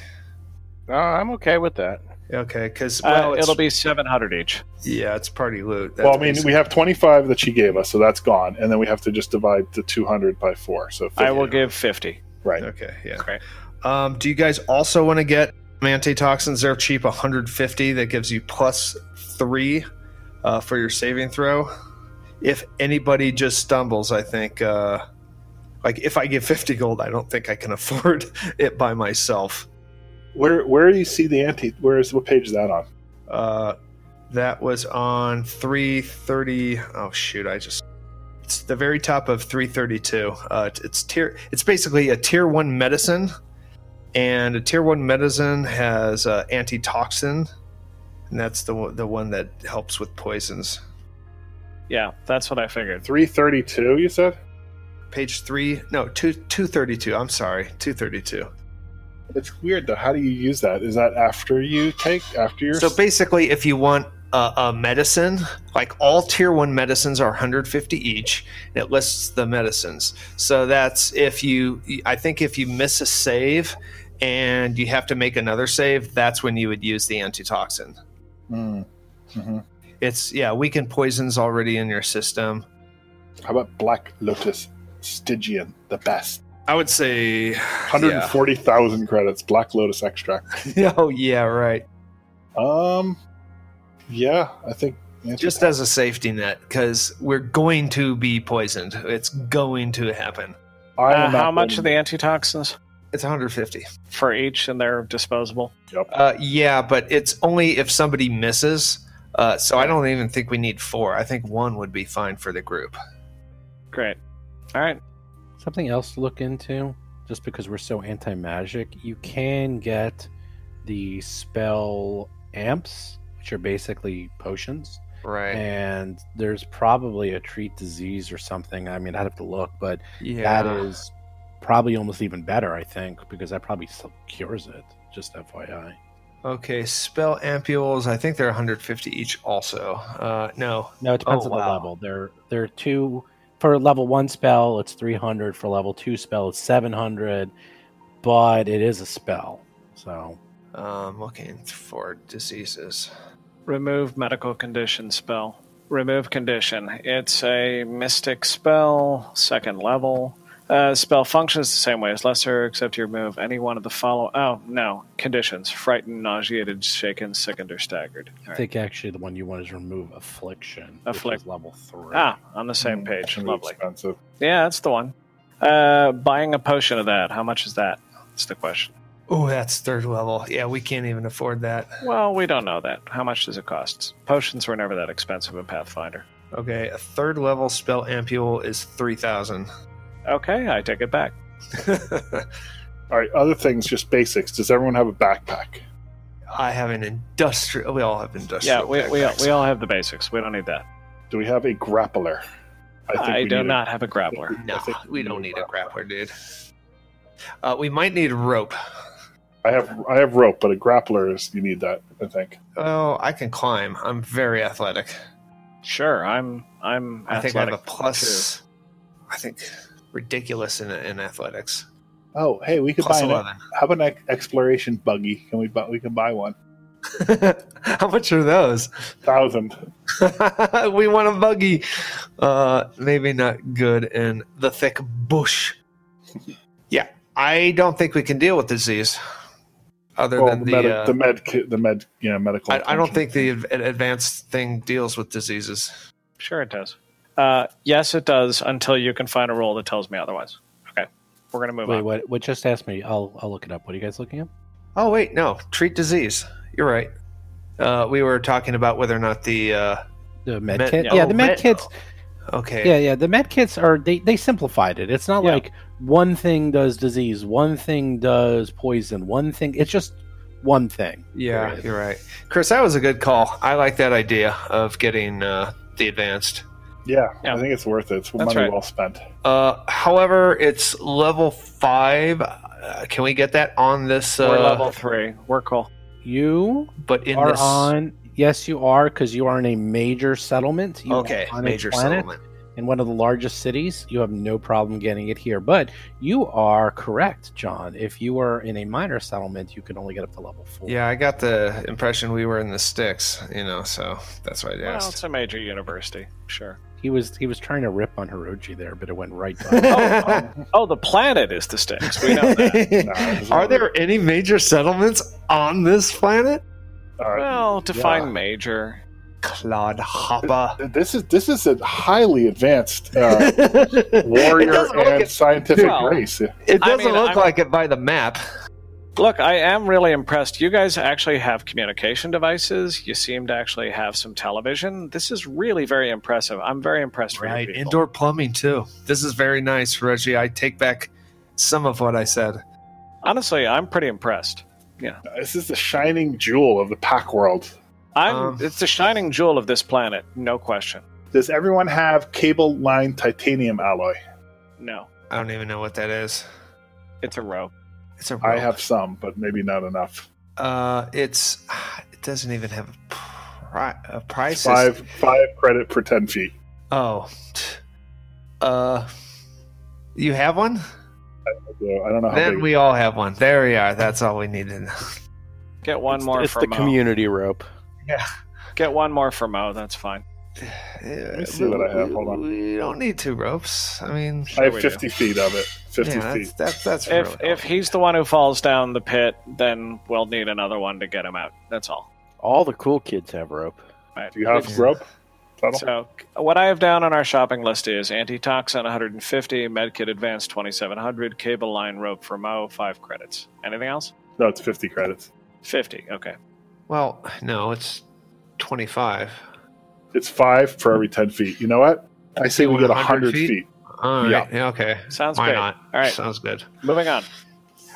No, I'm okay with that. Okay, because Uh, well, it's, it'll be 700 each. yeah, it's party loot. well, I mean, basic. we have twenty five that she gave us, so that's gone, and then we have to just divide the two hundred by four. So 50, I will give 50. right. Okay, yeah. Great. Um, do you guys also want to get antitoxins? They're cheap, 150. That gives you plus three uh, for your saving throw. If anybody just stumbles, I think, uh, like if I give 50 gold, I don't think I can afford it by myself. Where where do you see the anti? Where is what page is that on? Uh, that was on 330. Oh shoot! I just it's the very top of 332. Uh, it's- it's tier. It's basically a tier one medicine, and a tier one medicine has uh, antitoxin, and that's the one- the one that helps with poisons. Yeah, that's what I figured. Three thirty two. You said. Page three, no two two thirty two. I'm sorry, two thirty two. It's weird though. How do you use that? Is that after you take after your? So basically, if you want a, a medicine, like all tier one medicines are 150 each, and it lists the medicines. So that's if you, I think if you miss a save and you have to make another save, that's when you would use the antitoxin. Hmm. Mhm. It's yeah, weakened poisons already in your system. How about Black Lotus Stygian, the best? I would say, Hundred and forty thousand credits. Black Lotus extract. oh yeah, right. Um, yeah, I think Just as a safety net, because we're going to be poisoned. It's going to happen. Uh, am not how much are going- the antitoxins It's 150. for each, and they're disposable? Uh, yeah, but it's only if somebody misses. Uh, so I don't even think we need four. I think one would be fine for the group. Great. All right. Something else to look into, just because we're so anti magic, you can get the spell amps, which are basically potions. Right. And there's probably a treat disease or something. I mean, I'd have to look, but yeah. that is probably almost even better, I think, because that probably cures it. Just FYI. Okay, spell ampules. I think they're 150 each. Also, uh, no. No, it depends Oh, on the wow. level. There, there are two for level one spell. It's three hundred. For level two spell, it's seven hundred. But it is a spell, so Um, looking for diseases. Remove medical condition spell. Remove condition. It's a mystic spell, second level. Uh, spell functions the same way as lesser, except you remove any one of the follow. Oh no, conditions: frightened, nauseated, shaken, sickened, or staggered. All I right. think actually the one you want is remove affliction. which Afflict- level three. Ah, on the same Mm, page. Lovely. Expensive. Yeah, that's the one. Uh, buying a potion of that. How much is that? That's the question. Oh, that's third level. Yeah, we can't even afford that. Well, we don't know that. How much does it cost? Potions were never that expensive in Pathfinder. Okay, a third level spell ampule is 3,000. Okay, I take it back. All right, other things, just basics. Does everyone have a backpack? I have an industrial. We all have Yeah, industrial. we, we, backpacks. we all have the basics. We don't need that. Do we have a grappler? I, we do need a- not have a grappler. No, I we we don't need need a a grappler, dude. Uh, we might need rope. I have I have rope, but a grappler is you need that. I think. Oh, I can climb. I'm very athletic. Sure, I'm I'm I think I have a athletic, plus. I think ridiculous in, in athletics. Oh, hey, we could Plus buy an. How about an exploration buggy? Can we buy? We can buy one. How much are those? Thousand. we want a buggy. Uh, maybe not good in the thick bush. yeah, I don't think we can deal with disease. Other Well, than the, the, med- uh, the med, kit, the med, you know, medical. I, I don't think the advanced thing deals with diseases. Sure, it does. Uh, yes, it does. Until you can find a rule that tells me otherwise. Okay, we're gonna move Wait, on. what? What? Just ask me. I'll I'll look it up. What are you guys looking at? Oh wait, no, treat disease. You're right. Uh, we were talking about whether or not the uh, The med, Med- kit. yeah. Yeah, Oh, the med, med- kits. okay, Yeah, yeah. The med kits are they they simplified it. It's not Yeah. like one thing does disease, one thing does poison, one thing. It's just one thing. yeah, you're right, Chris. That was a good call. I like that idea of getting uh, the advanced. Yeah, Yeah. I think it's worth it. It's That's money right. well spent. Uh, however, it's level five. Uh, can we get that on this? Uh, We're level three. We're cool. You but in are this. on. Yes, you are because you are in a major settlement. You okay, on major a planet settlement. in one of the largest cities. You have no problem getting it here. But you are correct, John. If you were in a minor settlement, you could only get up to level four. Yeah, I got the impression we were in the sticks. You know, so that's why I asked. Well, asked. it's a major university. Sure. He was he was trying to rip on Hiroji there, but it went right by. Oh, oh, the planet is the Styx. We know that. Are there any major settlements on this planet? uh, well, define Yeah. major. Claude Hoppa. this is this is a highly advanced uh, warrior and it- scientific well, race. It doesn't mean, look I'm- like it by the map. Look, I am really impressed. You guys actually have communication devices. You seem to actually have some television. This is really very impressive. I'm very impressed Right, you indoor plumbing too. This is very nice, Reggie. I take back some of what I said. Honestly, I'm pretty impressed. Yeah, this is the shining jewel of the Pact world. I'm. Um, it's the shining jewel of this planet, no question. Does everyone have cable line titanium alloy? No, I don't even know what that is. it's a rope. It's a I rope. have some, but maybe not enough. Uh, it's. It doesn't even have a, pri- a price. Five five credit per ten feet. Oh. Uh, you have one? So I don't know how Then big. we all have one. There we are. That's all we need to know. Get one it's, more it's for the Mo. community rope. Yeah. Get one more for Mo. That's fine. Let me see what I have. Hold on. We don't need two ropes. I mean, I have we do. fifty feet of it. Fifty yeah, feet. that's, that's, that's If really if he's the one who falls down the pit, then we'll need another one to get him out. That's all. All the cool kids have rope. Right. Do you have Yeah. rope? Tuttle? So what I have down on our shopping list is antitoxin 150, medkit advanced 2700, cable line rope for Mo 5 credits. Anything else? No, it's fifty credits. 50. Okay. Well, no, it's 25. It's five for every ten feet. You know what? I say we get 100 hundred feet? feet. All right. Yeah. Yeah. Okay. Sounds Why great. not? All right. Sounds good. Moving on.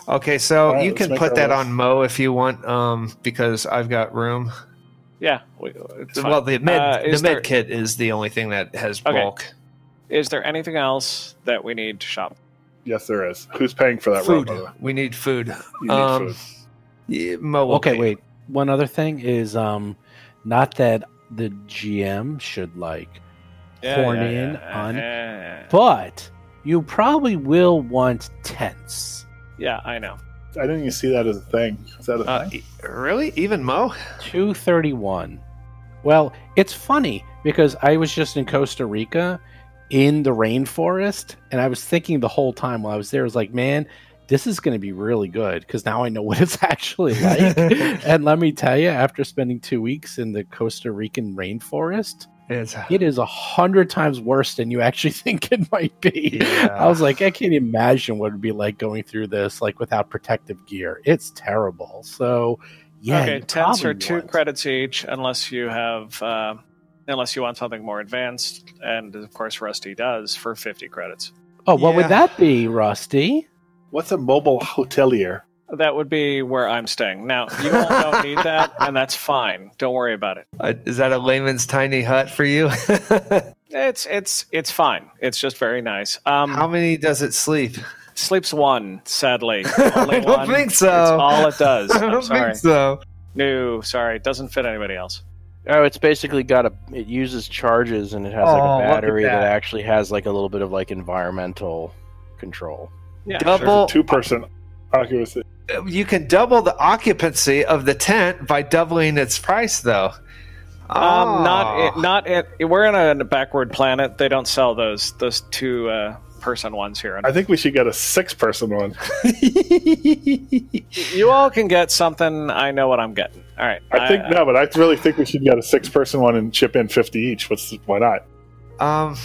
Okay, so All right, you can put that list. on Mo if you want, um, because I've got room. Yeah. We. Well, the med Uh, the is med there- kit is the only thing that has Okay. bulk. Is there anything else that we need to shop? Yes, there is. Who's paying for that Food. rope? by the way? We need food. You need Um, food. Yeah, Mo will okay, pay. wait. One other thing is um, not that the GM should like horn in on, yeah. but you probably will want tents. Yeah, I know. I didn't even see that as a thing. Is that a Uh, thing? really? Even Mo? 231. Well, it's funny because I was just in Costa Rica in the rainforest, and I was thinking the whole time while I was there, I was like, man, this is going to be really good because now I know what it's actually like. and let me tell you, after spending two weeks in the Costa Rican rainforest, It's, it is a hundred times worse than you actually think it might be. Yeah. I was like, I can't imagine what it'd be like going through this, like without protective gear. It's terrible. So, yeah, okay, you tents are two want- credits each, unless you have, uh, unless you want something more advanced, and of course Rusty does for fifty credits. Oh, what Yeah. would that be, Rusty? What's a mobile hotelier? That would be where I'm staying. Now you all don't need that, and that's fine. Don't worry about it. uh, is that a Leomund's tiny hut for you? It's it's it's fine. It's just very nice. Um, How many does it sleep? sleeps one, sadly. I don't one. think so. It's all it does. I I'm don't sorry. think so. No, sorry, it doesn't fit anybody else. Oh, it's basically got a. It uses charges and it has like Oh, a battery that. that. actually has like a little bit of like environmental control. Yeah, Double. Two person occupancy. You can double the occupancy of the tent by doubling its price, though. Um, not Oh. it, not it. We're in a backward planet. They don't sell those those two uh, person ones here. I think we should get a six person one. You all can get something. I know what I'm getting. All right. I think no, but I really think we should get a six person one and chip in fifty each. What's why not? Um.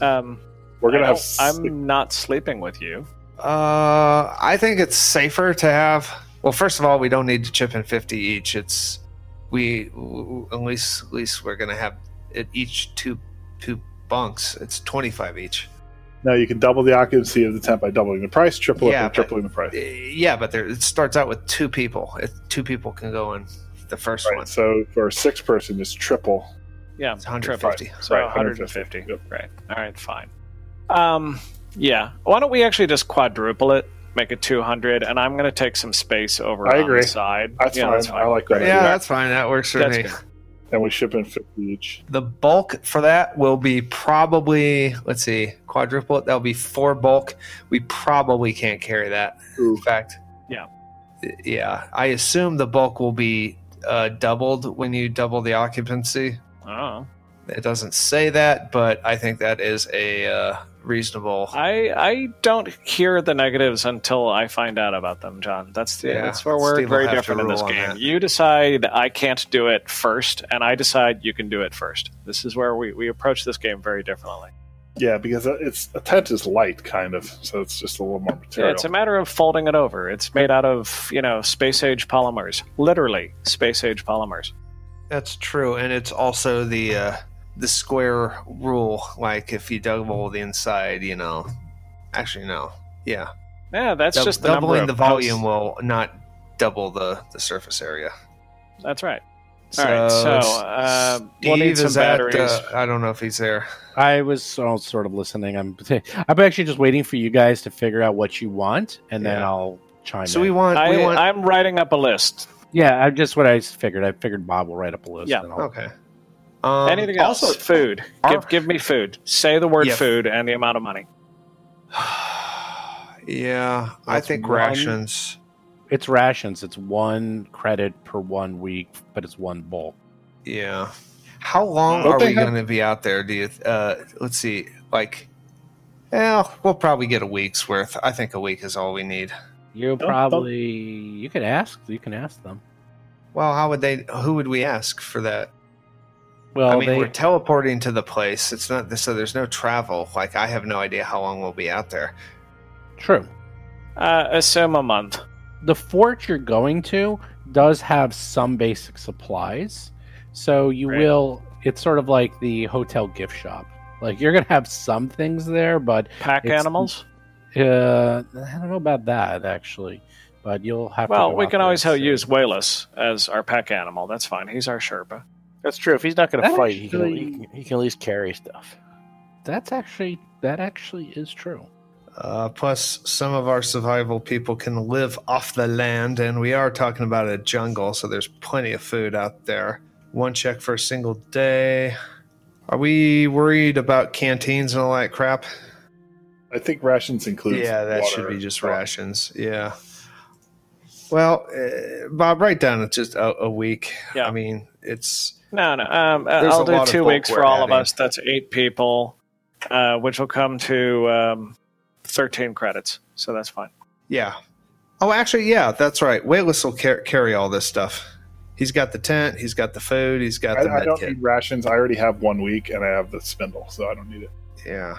Um, We're gonna have. don't- six- I'm not sleeping with you. Uh, I think it's safer to have. Well, first of all, we don't need to chip in fifty each. It's we w- w- at least at least we're gonna have it each two two bunks. It's twenty five each. No, you can double the occupancy of the tent by doubling the price, triple it Yeah, by but- tripling the price. Uh, Yeah, but there, it starts out with two people. If two people can go in the first Right. one. So for a six person, it's triple. Yeah, It's 150. Right. So Right, 150. 150. Yep. Right. All right, fine. Um, yeah. Why don't we actually just quadruple it, make it 200, and I'm going to take some space over I on agree. the side. That's, yeah, fine. that's fine. I like that. Yeah, idea. that's fine. That works for That's me. good. And we ship in 50 each. The bulk for that will be probably let's see, quadruple it. That'll be four bulk. We probably can't carry that. Ooh. In fact, Yeah. yeah. I assume the bulk will be uh, doubled when you double the occupancy. Oh. It doesn't say that, but I think that is a uh, reasonable. I I don't hear the negatives until I find out about them, John. That's the, Yeah, that's where we're Steve very different in this game. that. You decide I can't do it first, and I decide you can do it first. This is where we, we approach this game very differently. Yeah, because it's a tent is light, kind of, so it's just a little more Yeah, material. it's a matter of folding it over. It's made out of, you know, space age polymers. Literally, space age polymers. That's true, and it's also the uh, the square rule. Like if you double the inside, you know. Actually, no. Yeah, Yeah, that's Dou- just the number doubling of the volume outs- will not double the the surface area. That's right. All right, so uh, we'll need Steve some is at, batteries. uh, I don't know if he's there. I was so- sort of listening. I'm I'm actually just waiting for you guys to figure out what you want, and then I'll chime So in. we want. I, we want. I'm writing up a list. yeah, I just what I figured. I figured Bob will write up a list. Yeah. and I'll- okay. Um, Anything else? Also, food. our- Give, give me food. Say the word Yeah. food and the amount of money. yeah, I think one- rations. It's rations. It's one credit per one week, but it's one bulk. Yeah. How long Don't are they we have- going to be out there? Do you? Uh, let's see. Like, yeah, we'll probably get a week's worth. I think a week is all we need. You don't- probably you could ask. You can ask them. Well, how would they? Who would we ask for that? Well, I mean, they, we're teleporting to the place. It's not so. There's no travel. Like, I have no idea how long we'll be out there. true. Uh, assume a month. the fort you're going to does have some basic supplies. So you Right. will it's sort of like the hotel gift shop. Like you're going to have some things there, but Pack animals. uh I don't know about that actually. But you'll have to Well, we can always and ho- see. use Wayless as our pack animal. That's fine. He's our Sherpa. That's true. If he's not going to That fight, he, can, he, can, he can at least carry stuff. That's actually that actually is true. Uh, plus, some of our survival people can live off the land, and we are talking about a jungle, so there's plenty of food out there. One check for a single day. Are we worried about canteens and all that crap? I think rations include. yeah, that water should be just stuff. rations. Yeah. Well, uh, Bob, write down it's just a, a week. Yeah. I mean, it's No, no. Um, uh, I'll do two weeks for we're all of us. That's eight people, uh, which will come to um, 13 credits. So that's fine. yeah. Oh, actually, yeah, that's right. Wayless will car- carry all this stuff. He's got the tent. He's got the food. He's got the I, I don't kit. need rations. I already have one week, and I have the spindle, so I don't need it. Yeah.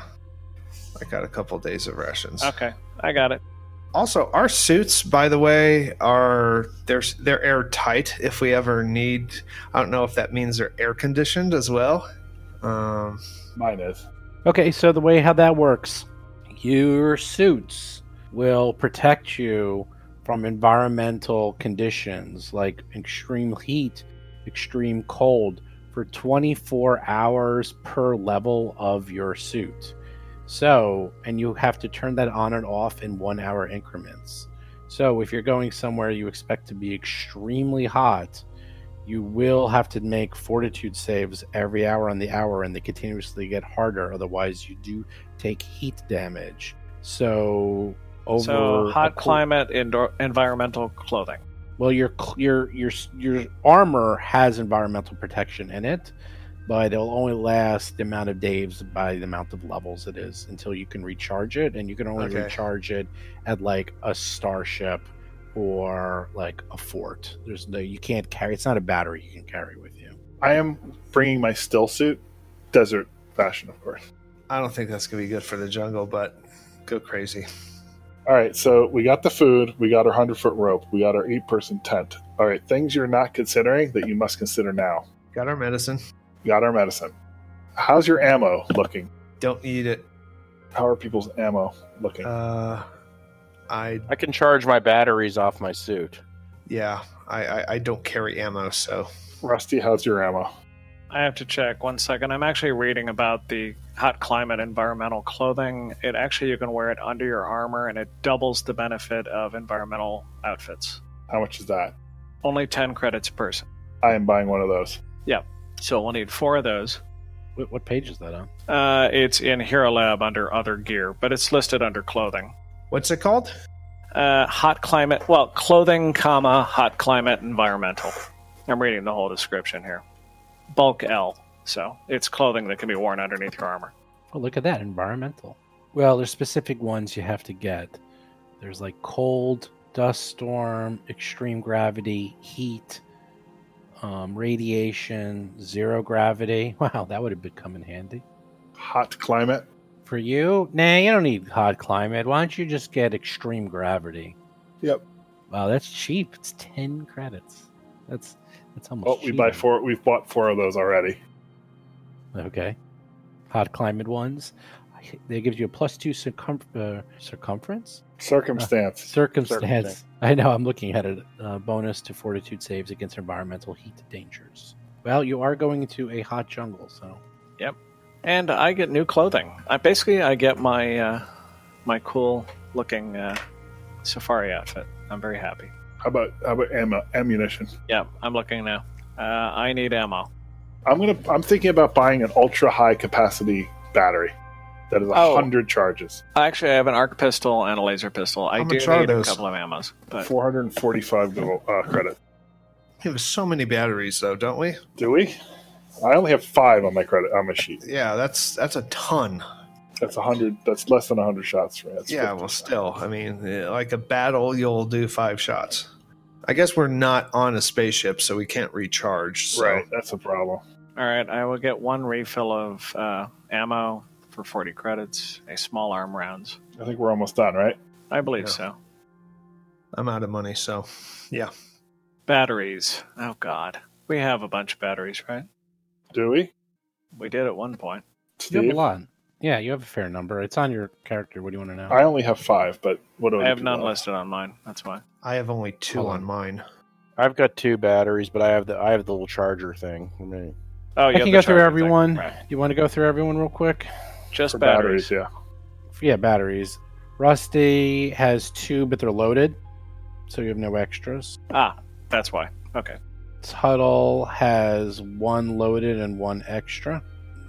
I got a couple days of rations. Okay, I got it. Also, our suits, by the way, are they're they're airtight. If we ever need, I don't know if that means they're air conditioned as well. Um, Mine is. Okay, so the way how that works, your suits will protect you from environmental conditions like extreme heat, extreme cold for 24 hours per level of your suit. So, and you have to turn that on and off in 1 hour increments. So, if you're going somewhere you expect to be extremely hot, you will have to make fortitude saves every hour on the hour and they continuously get harder otherwise you do take heat damage so over so hot cool- climate, indoor, environmental clothing. well your your your your armor has environmental protection in it but it'll only last the amount of days by the amount of levels it is until you can recharge it and you can only Okay. recharge it at like a starship or like a fort there's no you can't carry it's not a battery you can carry with you I am bringing my still suit, desert fashion, of course. I don't think that's gonna be good for the jungle, but go crazy. All right, so we got the food, we got our 100 foot rope, we got our eight person tent. All right, things you're not considering that you must consider now. Got our medicine. We got our medicine. How's your ammo looking? Don't need it. How are people's ammo looking? Uh, I I can charge my batteries off my suit. yeah. I, I I don't carry ammo, so Rusty, how's your ammo? I have to check one second. I'm actually reading about the hot climate environmental clothing. It actually you can wear it under your armor, and it doubles the benefit of environmental outfits. How much is that? Only ten credits per person. I am buying one of those. So we'll need four of those. What, what page is that on? Uh, it's in Hero Lab under other gear, but it's listed under clothing. what's it called? Uh, hot climate, well, clothing, comma, hot climate environmental. I'm reading the whole description here. Bulk L. So it's clothing that can be worn underneath your armor. Oh, look at that. Environmental. Well, there's specific ones you have to get. There's like cold, dust storm, extreme gravity, heat, um, radiation, zero gravity. Wow, that would have been come in handy. Hot climate. For you? Nah, you don't need hot climate. Why don't you just get extreme gravity? Yep. Wow, that's cheap. It's 10 credits. That's that's almost Well, we buy four. We've bought four of those already. Okay. Hot climate ones. I- gives you a plus two circum- uh, circumference? Circumstance. Circumstance. Circumstance. I know, I'm looking at it. Uh, bonus to fortitude saves against environmental heat dangers. Well, you are going into a hot jungle, so. Yep. And I get new clothing. I basically I get my uh, my cool looking uh, safari outfit. I'm very happy. How about how about ammo, ammunition? Yeah, I'm looking now. Uh, I need ammo. I'm gonna. I'm thinking about buying an ultra high capacity battery that is a Oh. hundred charges, Actually, I have an arc pistol and a laser pistol. I How do are need a couple of ammos, but four hundred and forty-five uh, credit. We have so many batteries, though, don't we? Do we? I only have five on my credit on my sheet. Yeah, that's that's a ton. That's a hundred. That's less than a hundred shots for me. That's yeah, 50. well, still, I mean, eh, like a battle, you'll do five shots. I guess we're not on a spaceship, so we can't recharge. So. right. That's a problem. all right. I will get one refill of uh, ammo for 40 credits, a small arm rounds. I think we're almost done, right? I believe Yeah. so. I'm out of money, so yeah. Batteries. Oh God, we have a bunch of batteries, right? Do we? We did at one point. You have a lot. Yeah, you have a fair number. It's on your character. What do you want to know? I only have five, but what do I, I have none listed on mine. That's why. I have only two Hold on. on. mine. I've got two batteries, but I have the I have the little charger thing. I mean, Oh, you I have can the go through everyone. Right. You want to go through everyone real quick? Just batteries. batteries, yeah. Yeah, batteries. Rusty has two, but they're loaded, so you have no extras. Ah, that's why. Okay. Tuttle has one loaded and one extra.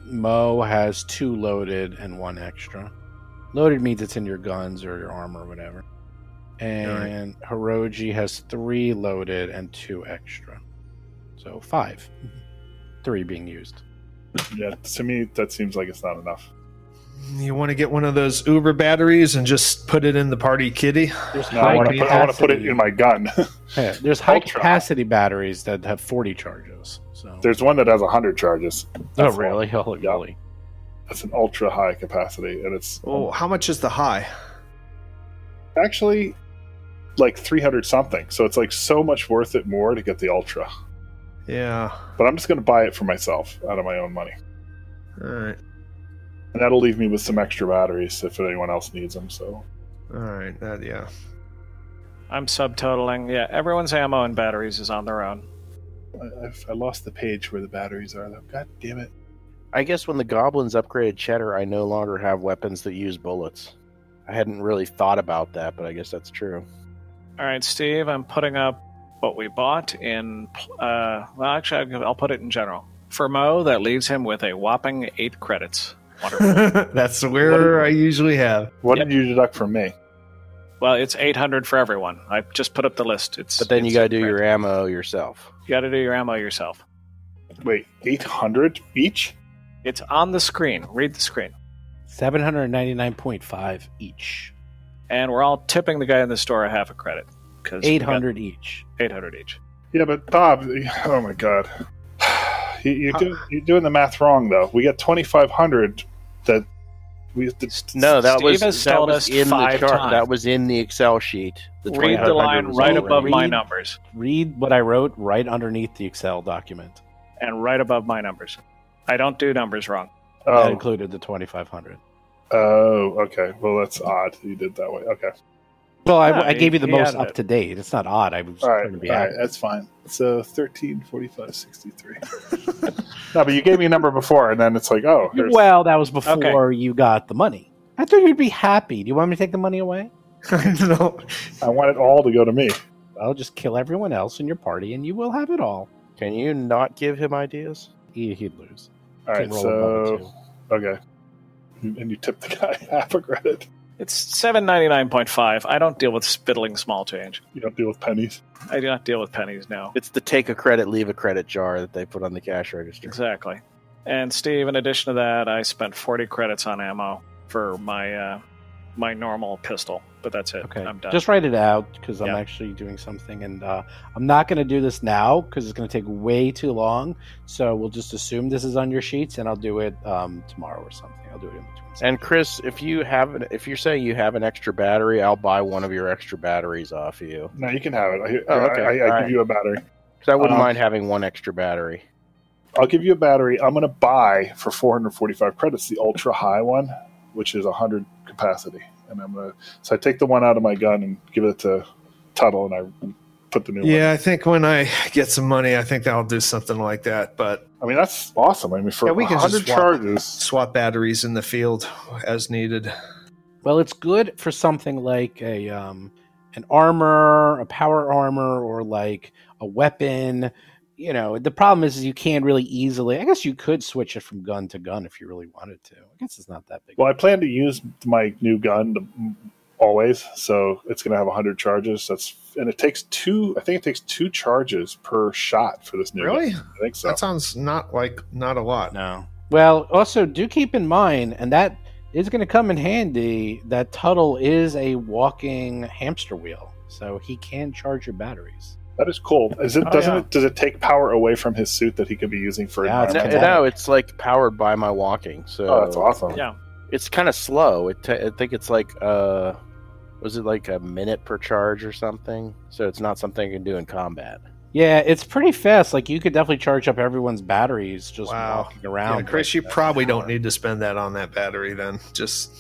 Mo has two loaded and one extra. Loaded means it's in your guns or your armor or whatever. And Hiroji has three loaded and two extra. So five. Three being used. Yeah, to me, that seems like it's not enough. You want to get one of those Uber batteries and just put it in the party kitty? There's No, I want to put, I want to put it in my gun. Yeah, there's high Ultra. capacity batteries that have 40 charges. So There's one that has hundred charges. Oh That's really? Oh Yeah. really? That's an ultra high capacity, and it's Oh, how much is the high? actually like 300 something. So it's like so much worth it more to get the ultra. Yeah. But I'm just going to buy it for myself out of my own money. All right. And that'll leave me with some extra batteries if anyone else needs them. So All right. That yeah. I'm subtotaling. Yeah, everyone's ammo and batteries is on their own. I, I've, I lost the page where the batteries are, though. God damn it. I guess when the goblins upgraded Cheddar, I no longer have weapons that use bullets. I hadn't really thought about that, but I guess that's true. All right, Steve, I'm putting up what we bought in. Uh, well, actually, I'll- I'll put it in general. For Mo, that leaves him with a whopping eight credits. Wonderful. That's where I usually have. What Yep. did you deduct from me? well, it's 800 for everyone. I just put up the list. It's But then you got to do your ammo yourself. You got to do your ammo yourself. Wait, 800 each? It's on the screen. Read the screen. 799.5 each. And we're all tipping the guy in the store a half a credit. Cause 800 each. 800 each. Yeah, but Bob, oh my God. You, you're, do, you're doing the math wrong, though. We get 2,500 that We did, No, that Steve was that was in the chart. times. That was in the Excel sheet. The Read the line right above my numbers. Read what I wrote right underneath the Excel document. And right above my numbers. I don't do numbers wrong. That Oh, included the 2500. oh, okay. Well, that's odd. You did that way. Okay. Well, I, I gave you the most up to date. It's not odd. I was All trying to be All right. accurate. That's fine. So 13, 45, 63. no, but you gave me a number before, and then it's like, oh, here's, Well, that was before you got the money. I thought you'd be happy. Do you want me to take the money away? no. I want it all to go to me. I'll just kill everyone else in your party, and you will have it all. Can you not give him ideas? He, he'd lose. All right. Can roll above it, So, okay. And you tip the guy half a credit. It's seven ninety nine point five. I don't deal with spittling small change. You don't deal with pennies. I do not deal with pennies now. It's the take a credit, leave a credit jar that they put on the cash register. Exactly. And Steve, in addition to that, I spent forty credits on ammo for my uh, my normal pistol. But that's it. Okay, I'm done. just write it out because I'm actually doing something, and uh, I'm not going to do this now because it's going to take way too long. So we'll just assume this is on your sheets, and I'll do it um, tomorrow or something. I'll do it in between. And Chris, if you have an, if you're saying you have an extra battery, I'll buy one of your extra batteries off of you No, you can have it. I, Oh, okay. I, I, I give right. you a battery. because I wouldn't Um, mind having one extra battery. I'll give you a battery. I'm going to buy for 445 credits the ultra high one, which is 100 capacity. And I'm going to, so I take the one out of my gun and give it to Tuttle and I put the new Yeah, I think when I get some money, I think I'll do something like that. But. I mean, that's awesome. I mean, for Yeah, we can 100 swap. charges, swap batteries in the field as needed. Well, it's good for something like a um, an armor, a power armor, or like a weapon. You know, the problem is, is you can't really easily. I guess you could switch it from gun to gun if you really wanted to. I guess it's not that big. well, I plan to use my new gun to, mm, always. So it's going to have 100 charges. That's, and it takes two, I think it takes two charges per shot for this new Really? gun. I think so. That sounds not like not a lot. No. Well, also do keep in mind, and that is going to come in handy. That Tuttle is a walking hamster wheel, so he can charge your batteries. That is cool. Is it? Oh, doesn't yeah. it? Does it take power away from his suit that he could be using for? Yeah, it's No, no, it's like powered by my walking. So Oh, that's awesome. Yeah. It's kind of slow. It ta I think it's like uh, was it like a minute per charge or something? So it's not something you can do in combat. Yeah, it's pretty fast. Like you could definitely charge up everyone's batteries just Wow. walking around. Yeah, Chris, like you that. probably don't need to spend that on that battery then. Just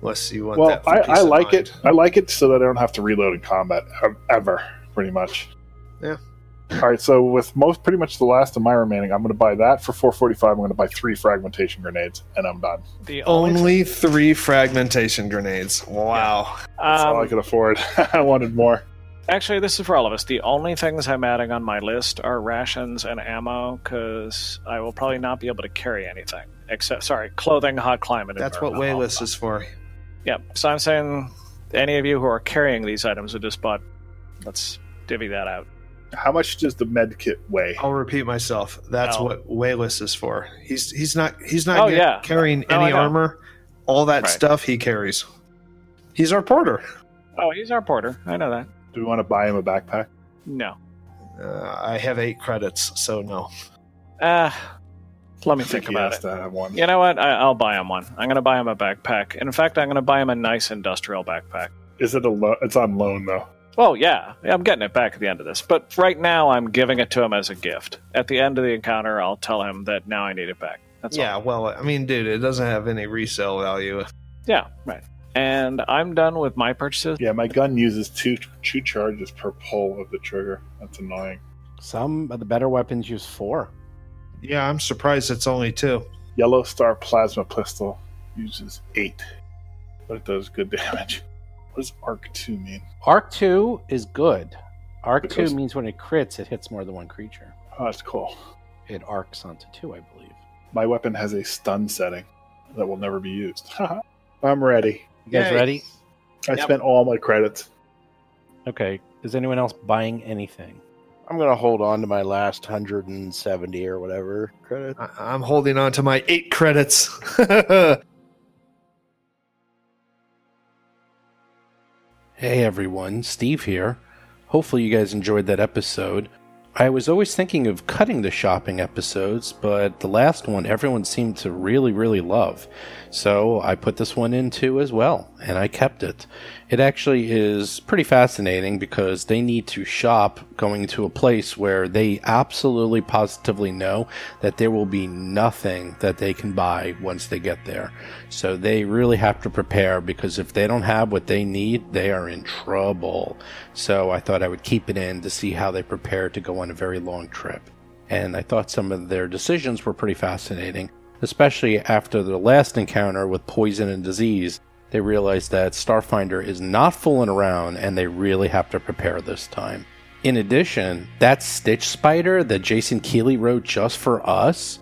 unless you want Well, that. for I, peace I of like mind. it. I like it so that I don't have to reload in combat ever, pretty much. Yeah. All right. So with most, pretty much the last of my remaining, I'm going to buy that for 445. I'm going to buy three fragmentation grenades, and I'm done. The only, Only three fragmentation grenades. Wow. That's all I um, could afford. I wanted more. actually, this is for all of us. The only things I'm adding on my list are rations and ammo because I will probably not be able to carry anything except, sorry, clothing, hot climate. That's what environmental. Wayless is for. Yep. So I'm saying any of you who are carrying these items who just bought, let's divvy that out. How much does the med kit weigh? I'll repeat myself. That's No. what Wayless is for. He's he's not he's not Oh, get- yeah. carrying No, any armor. All that Right. stuff he carries. He's our porter. Oh, he's our porter. I know that. Do we want to buy him a backpack? No. Uh, I have eight credits, so no. Uh, let me I think he about it. to have one. You know what? I, I'll buy him one. I'm going to buy him a backpack. In fact, I'm going to buy him a nice industrial backpack. Is it a lo- It's on loan though. Well, yeah, I'm getting it back at the end of this. But right now, I'm giving it to him as a gift. At the end of the encounter, I'll tell him that now I need it back. That's yeah, all. well, I mean, dude, it doesn't have any resale value. Yeah, right. And I'm done with my purchases. Yeah, my gun uses two two charges per pull of the trigger. That's annoying. Some of the better weapons use four. Yeah, I'm surprised it's only two. Yellow Star Plasma Pistol uses eight, but it does good damage. What does Arc 2 mean? Arc two is good. Arc Because- two means when it crits, it hits more than one creature. Oh, that's cool. It arcs onto two, I believe. My weapon has a stun setting that will never be used. I'm ready. You guys Yay. ready? I Yep. spent all my credits. Okay. Is anyone else buying anything? I'm gonna hold on to my last hundred and seventy or whatever credit. I- I'm holding on to my eight credits. Hey everyone, Steve here. Hopefully you guys enjoyed that episode. I was always thinking of cutting the shopping episodes, but the last one everyone seemed to really, really love. So I put this one in too as well, and I kept it. It actually is pretty fascinating because they need to shop going to a place where they absolutely positively know that there will be nothing that they can buy once they get there. So they really have to prepare because if they don't have what they need, they are in trouble. So I thought I would keep it in to see how they prepare to go on a very long trip. And I thought some of their decisions were pretty fascinating especially after their last encounter with poison and disease. They realize that Starfinder is not fooling around and they really have to prepare this time. In addition, that Stitch Spider that Jason Keeley wrote just for us,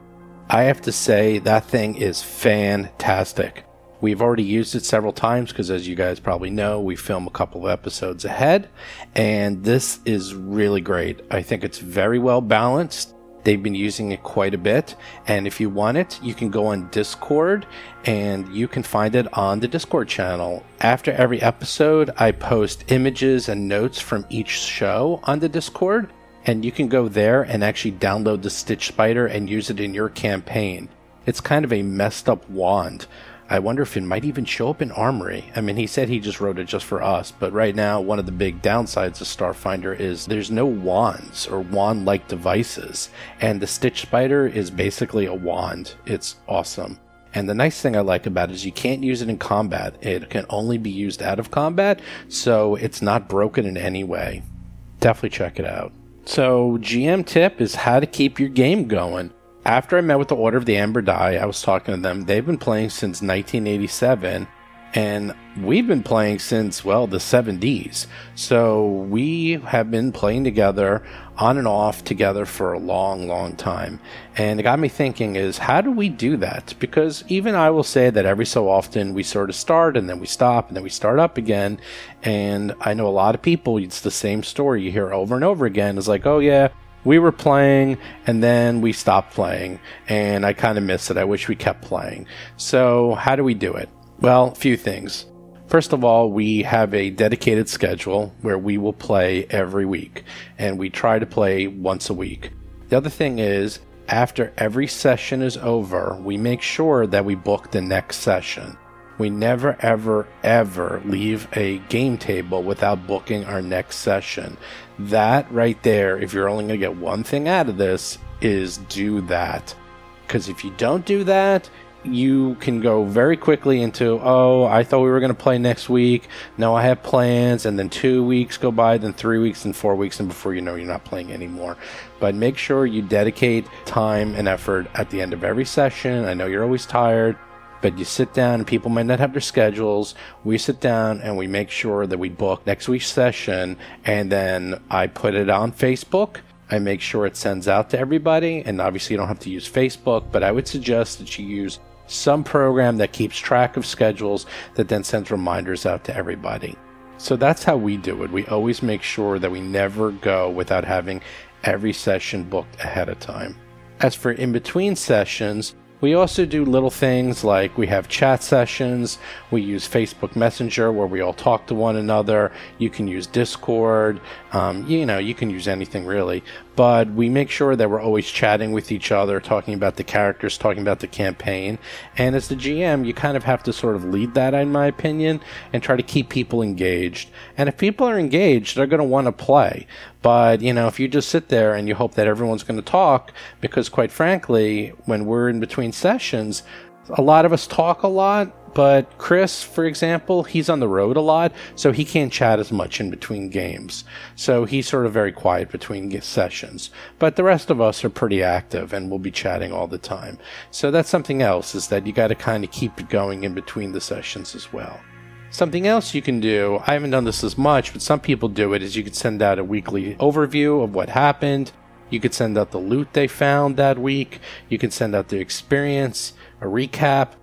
I have to say that thing is fantastic. We've already used it several times because, as you guys probably know, we film a couple of episodes ahead, and this is really great. I think it's very well balanced. They've been using it quite a bit. And if you want it, you can go on Discord and you can find it on the Discord channel. After every episode, I post images and notes from each show on the Discord. And you can go there and actually download the Stitch Spider and use it in your campaign. It's kind of a messed up wand. I wonder if it might even show up in Armory. I mean, he said he just wrote it just for us, but right now, one of the big downsides of Starfinder is there's no wands or wand like devices, and the Stitch Spider is basically a wand. It's awesome. And the nice thing I like about it is you can't use it in combat. It can only be used out of combat, so it's not broken in any way. Definitely check it out. So, GM tip is how to keep your game going after I met with the Order of the Amber Die, I was talking to them. They've been playing since 1987, and we've been playing since, well, the 70s. So we have been playing together on and off together for a long, long time. And it got me thinking is how do we do that? Because even I will say that every so often we sort of start and then we stop and then we start up again. And I know a lot of people, it's the same story you hear over and over again. It's like, oh yeah, we were playing and then we stopped playing and I kind of miss it. I wish we kept playing. So, how do we do it? Well, a few things. First of all, we have a dedicated schedule where we will play every week and we try to play once a week. The other thing is, after every session is over, we make sure that we book the next session. We never, ever, ever leave a game table without booking our next session. That right there, if you're only going to get one thing out of this, is do that. Because if you don't do that, you can go very quickly into, oh, I thought we were going to play next week. No, I have plans. And then two weeks go by, then three weeks, and four weeks. And before you know, you're not playing anymore. But make sure you dedicate time and effort at the end of every session. I know you're always tired but you sit down and people might not have their schedules. We sit down and we make sure that we book next week's session and then I put it on Facebook. I make sure it sends out to everybody. And obviously, you don't have to use Facebook, but I would suggest that you use some program that keeps track of schedules that then sends reminders out to everybody. So that's how we do it. We always make sure that we never go without having every session booked ahead of time. As for in between sessions, we also do little things like we have chat sessions, we use Facebook Messenger where we all talk to one another. You can use Discord, um, you know, you can use anything really but we make sure that we're always chatting with each other, talking about the characters, talking about the campaign. And as the GM, you kind of have to sort of lead that, in my opinion, and try to keep people engaged. And if people are engaged, they're going to want to play. But, you know, if you just sit there and you hope that everyone's going to talk, because quite frankly, when we're in between sessions, a lot of us talk a lot, but Chris, for example, he's on the road a lot, so he can't chat as much in between games. So he's sort of very quiet between sessions. But the rest of us are pretty active and we'll be chatting all the time. So that's something else is that you got to kind of keep it going in between the sessions as well. Something else you can do, I haven't done this as much, but some people do it, is you could send out a weekly overview of what happened. You could send out the loot they found that week. You can send out the experience, a recap,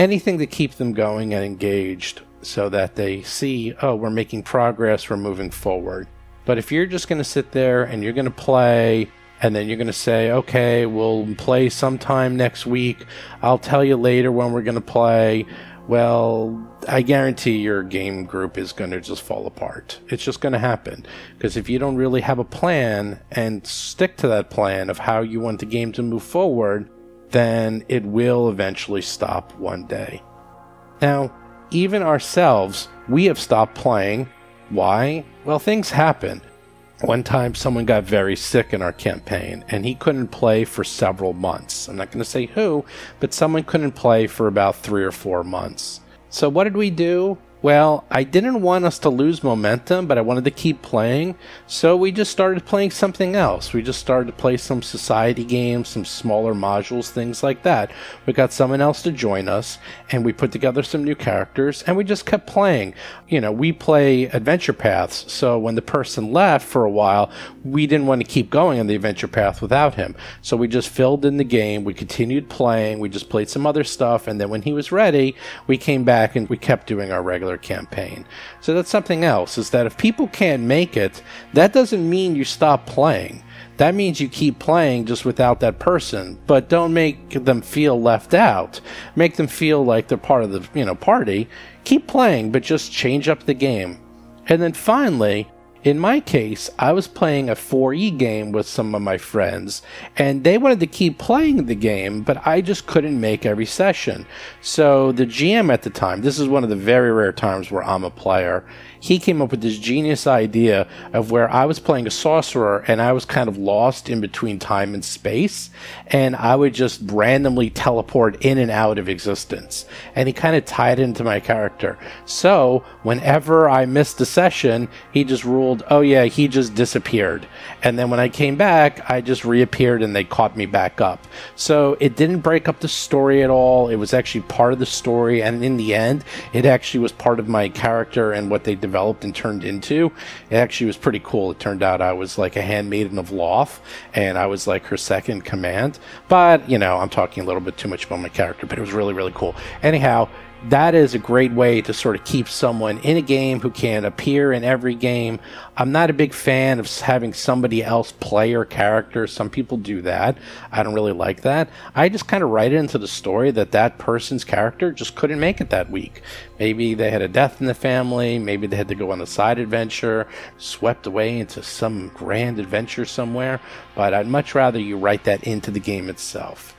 anything to keep them going and engaged so that they see, oh, we're making progress, we're moving forward. But if you're just going to sit there and you're going to play and then you're going to say, okay, we'll play sometime next week, I'll tell you later when we're going to play, well, I guarantee your game group is going to just fall apart. It's just going to happen. Because if you don't really have a plan and stick to that plan of how you want the game to move forward, then it will eventually stop one day. Now, even ourselves, we have stopped playing. Why? Well, things happen. One time, someone got very sick in our campaign, and he couldn't play for several months. I'm not going to say who, but someone couldn't play for about three or four months. So, what did we do? Well, I didn't want us to lose momentum, but I wanted to keep playing. So we just started playing something else. We just started to play some society games, some smaller modules, things like that. We got someone else to join us, and we put together some new characters, and we just kept playing. You know, we play adventure paths, so when the person left for a while, we didn't want to keep going on the adventure path without him. So we just filled in the game, we continued playing, we just played some other stuff, and then when he was ready, we came back and we kept doing our regular campaign. So that's something else is that if people can't make it, that doesn't mean you stop playing. That means you keep playing just without that person, but don't make them feel left out. Make them feel like they're part of the, you know, party. Keep playing, but just change up the game. And then finally, in my case, I was playing a 4E game with some of my friends, and they wanted to keep playing the game, but I just couldn't make every session. So the GM at the time, this is one of the very rare times where I'm a player, he came up with this genius idea of where I was playing a sorcerer and I was kind of lost in between time and space, and I would just randomly teleport in and out of existence. And he kind of tied into my character. So whenever I missed a session, he just ruled, oh yeah, he just disappeared. And then when I came back, I just reappeared and they caught me back up. So it didn't break up the story at all. It was actually part of the story, and in the end, it actually was part of my character and what they developed and turned into. It actually was pretty cool. It turned out I was like a handmaiden of Lolth, and I was like her second command. But, you know, I'm talking a little bit too much about my character, but it was really, really cool. Anyhow, that is a great way to sort of keep someone in a game who can appear in every game. I'm not a big fan of having somebody else play your character. Some people do that. I don't really like that. I just kind of write it into the story that that person's character just couldn't make it that week. Maybe they had a death in the family. Maybe they had to go on a side adventure, swept away into some grand adventure somewhere. But I'd much rather you write that into the game itself.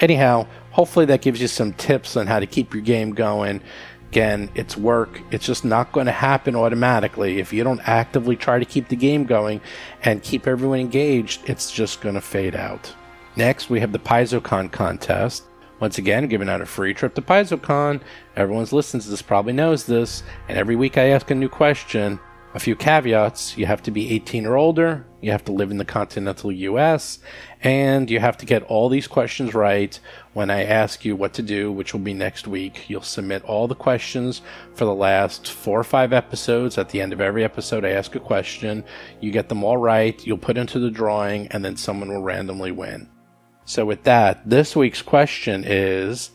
Anyhow, hopefully that gives you some tips on how to keep your game going. Again, it's work. It's just not going to happen automatically. If you don't actively try to keep the game going and keep everyone engaged, it's just going to fade out. Next, we have the PaizoCon contest. Once again, giving out a free trip to PaizoCon. Everyone's listening to this probably knows this. And every week I ask a new question. A few caveats you have to be 18 or older, you have to live in the continental US, and you have to get all these questions right when I ask you what to do, which will be next week. You'll submit all the questions for the last four or five episodes. At the end of every episode, I ask a question. You get them all right, you'll put into the drawing, and then someone will randomly win. So, with that, this week's question is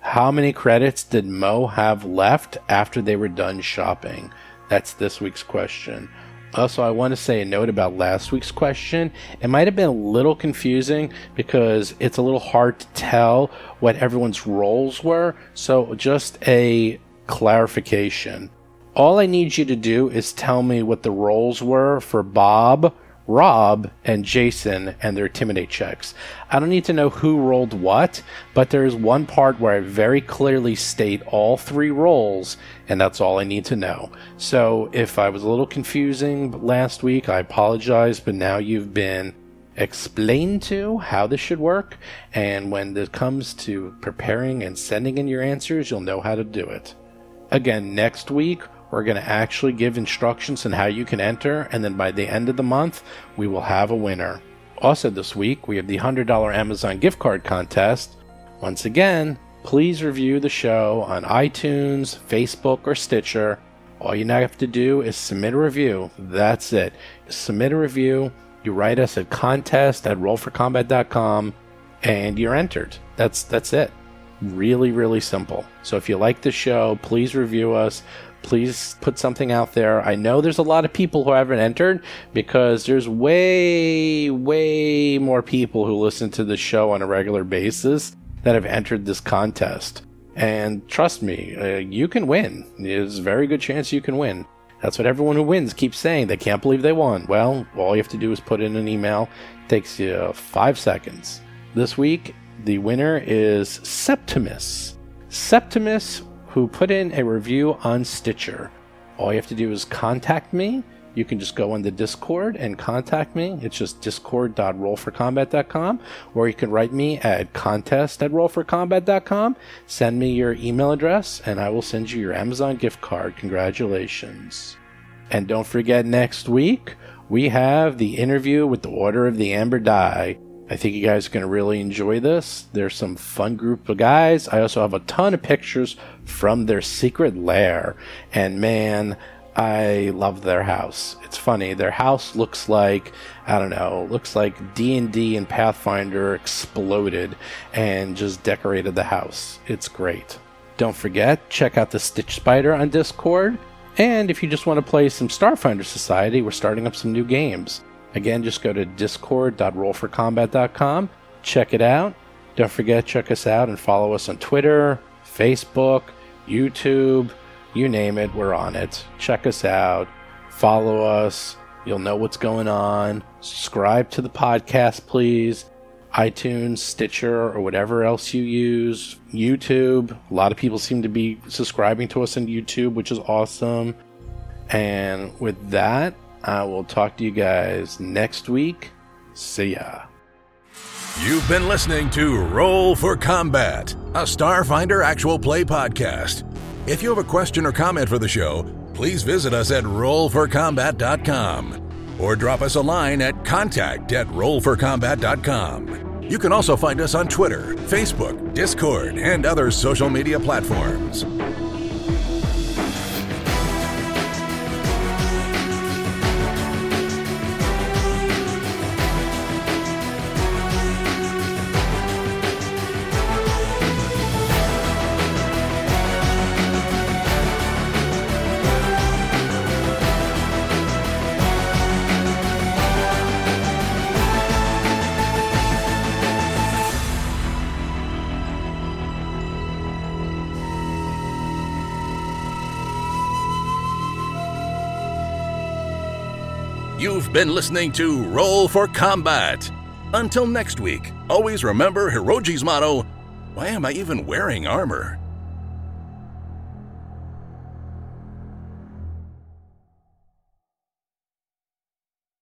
How many credits did Mo have left after they were done shopping? That's this week's question. Uh, also, I want to say a note about last week's question. It might have been a little confusing because it's a little hard to tell what everyone's roles were. So, just a clarification. All I need you to do is tell me what the roles were for Bob, Rob, and Jason and their intimidate checks. I don't need to know who rolled what, but there is one part where I very clearly state all three rolls, and that's all I need to know. So if I was a little confusing last week, I apologize, but now you've been explained to how this should work, and when it comes to preparing and sending in your answers, you'll know how to do it. Again, next week, we're going to actually give instructions on how you can enter, and then by the end of the month, we will have a winner. Also, this week, we have the $100 Amazon gift card contest. Once again, please review the show on iTunes, Facebook, or Stitcher. All you now have to do is submit a review. That's it. Submit a review. You write us at contest at rollforcombat.com and you're entered. That's that's it. Really, really simple. So if you like the show, please review us please put something out there. I know there's a lot of people who haven't entered because there's way, way more people who listen to the show on a regular basis that have entered this contest. And trust me, uh, you can win. There's a very good chance you can win. That's what everyone who wins keeps saying. They can't believe they won. Well, all you have to do is put in an email. It takes you five seconds. This week, the winner is Septimus. Septimus, who put in a review on Stitcher. All you have to do is contact me. You can just go the Discord and contact me. It's just discord.rollforcombat.com, or you can write me at contest at rollforcombat.com. Send me your email address, and I will send you your Amazon gift card. Congratulations. And don't forget, next week, we have the interview with the Order of the Amber Die. I think you guys are going to really enjoy this. There's some fun group of guys. I also have a ton of pictures from their secret lair. And man, I love their house. It's funny. Their house looks like I don't know, looks like D&D and Pathfinder exploded and just decorated the house. It's great. Don't forget, check out the Stitch Spider on Discord. And if you just want to play some Starfinder Society, we're starting up some new games. Again, just go to discord.rollforcombat.com. Check it out. Don't forget, check us out and follow us on Twitter, Facebook, YouTube, you name it, we're on it. Check us out. Follow us. You'll know what's going on. Subscribe to the podcast, please. iTunes, Stitcher, or whatever else you use. YouTube. A lot of people seem to be subscribing to us on YouTube, which is awesome. And with that, I will talk to you guys next week. See ya. You've been listening to Roll for Combat, a Starfinder actual play podcast. If you have a question or comment for the show, please visit us at rollforcombat.com or drop us a line at contact at rollforcombat.com. You can also find us on Twitter, Facebook, Discord, and other social media platforms. Been listening to Roll for Combat. Until next week, always remember Hiroji's motto Why am I even wearing armor?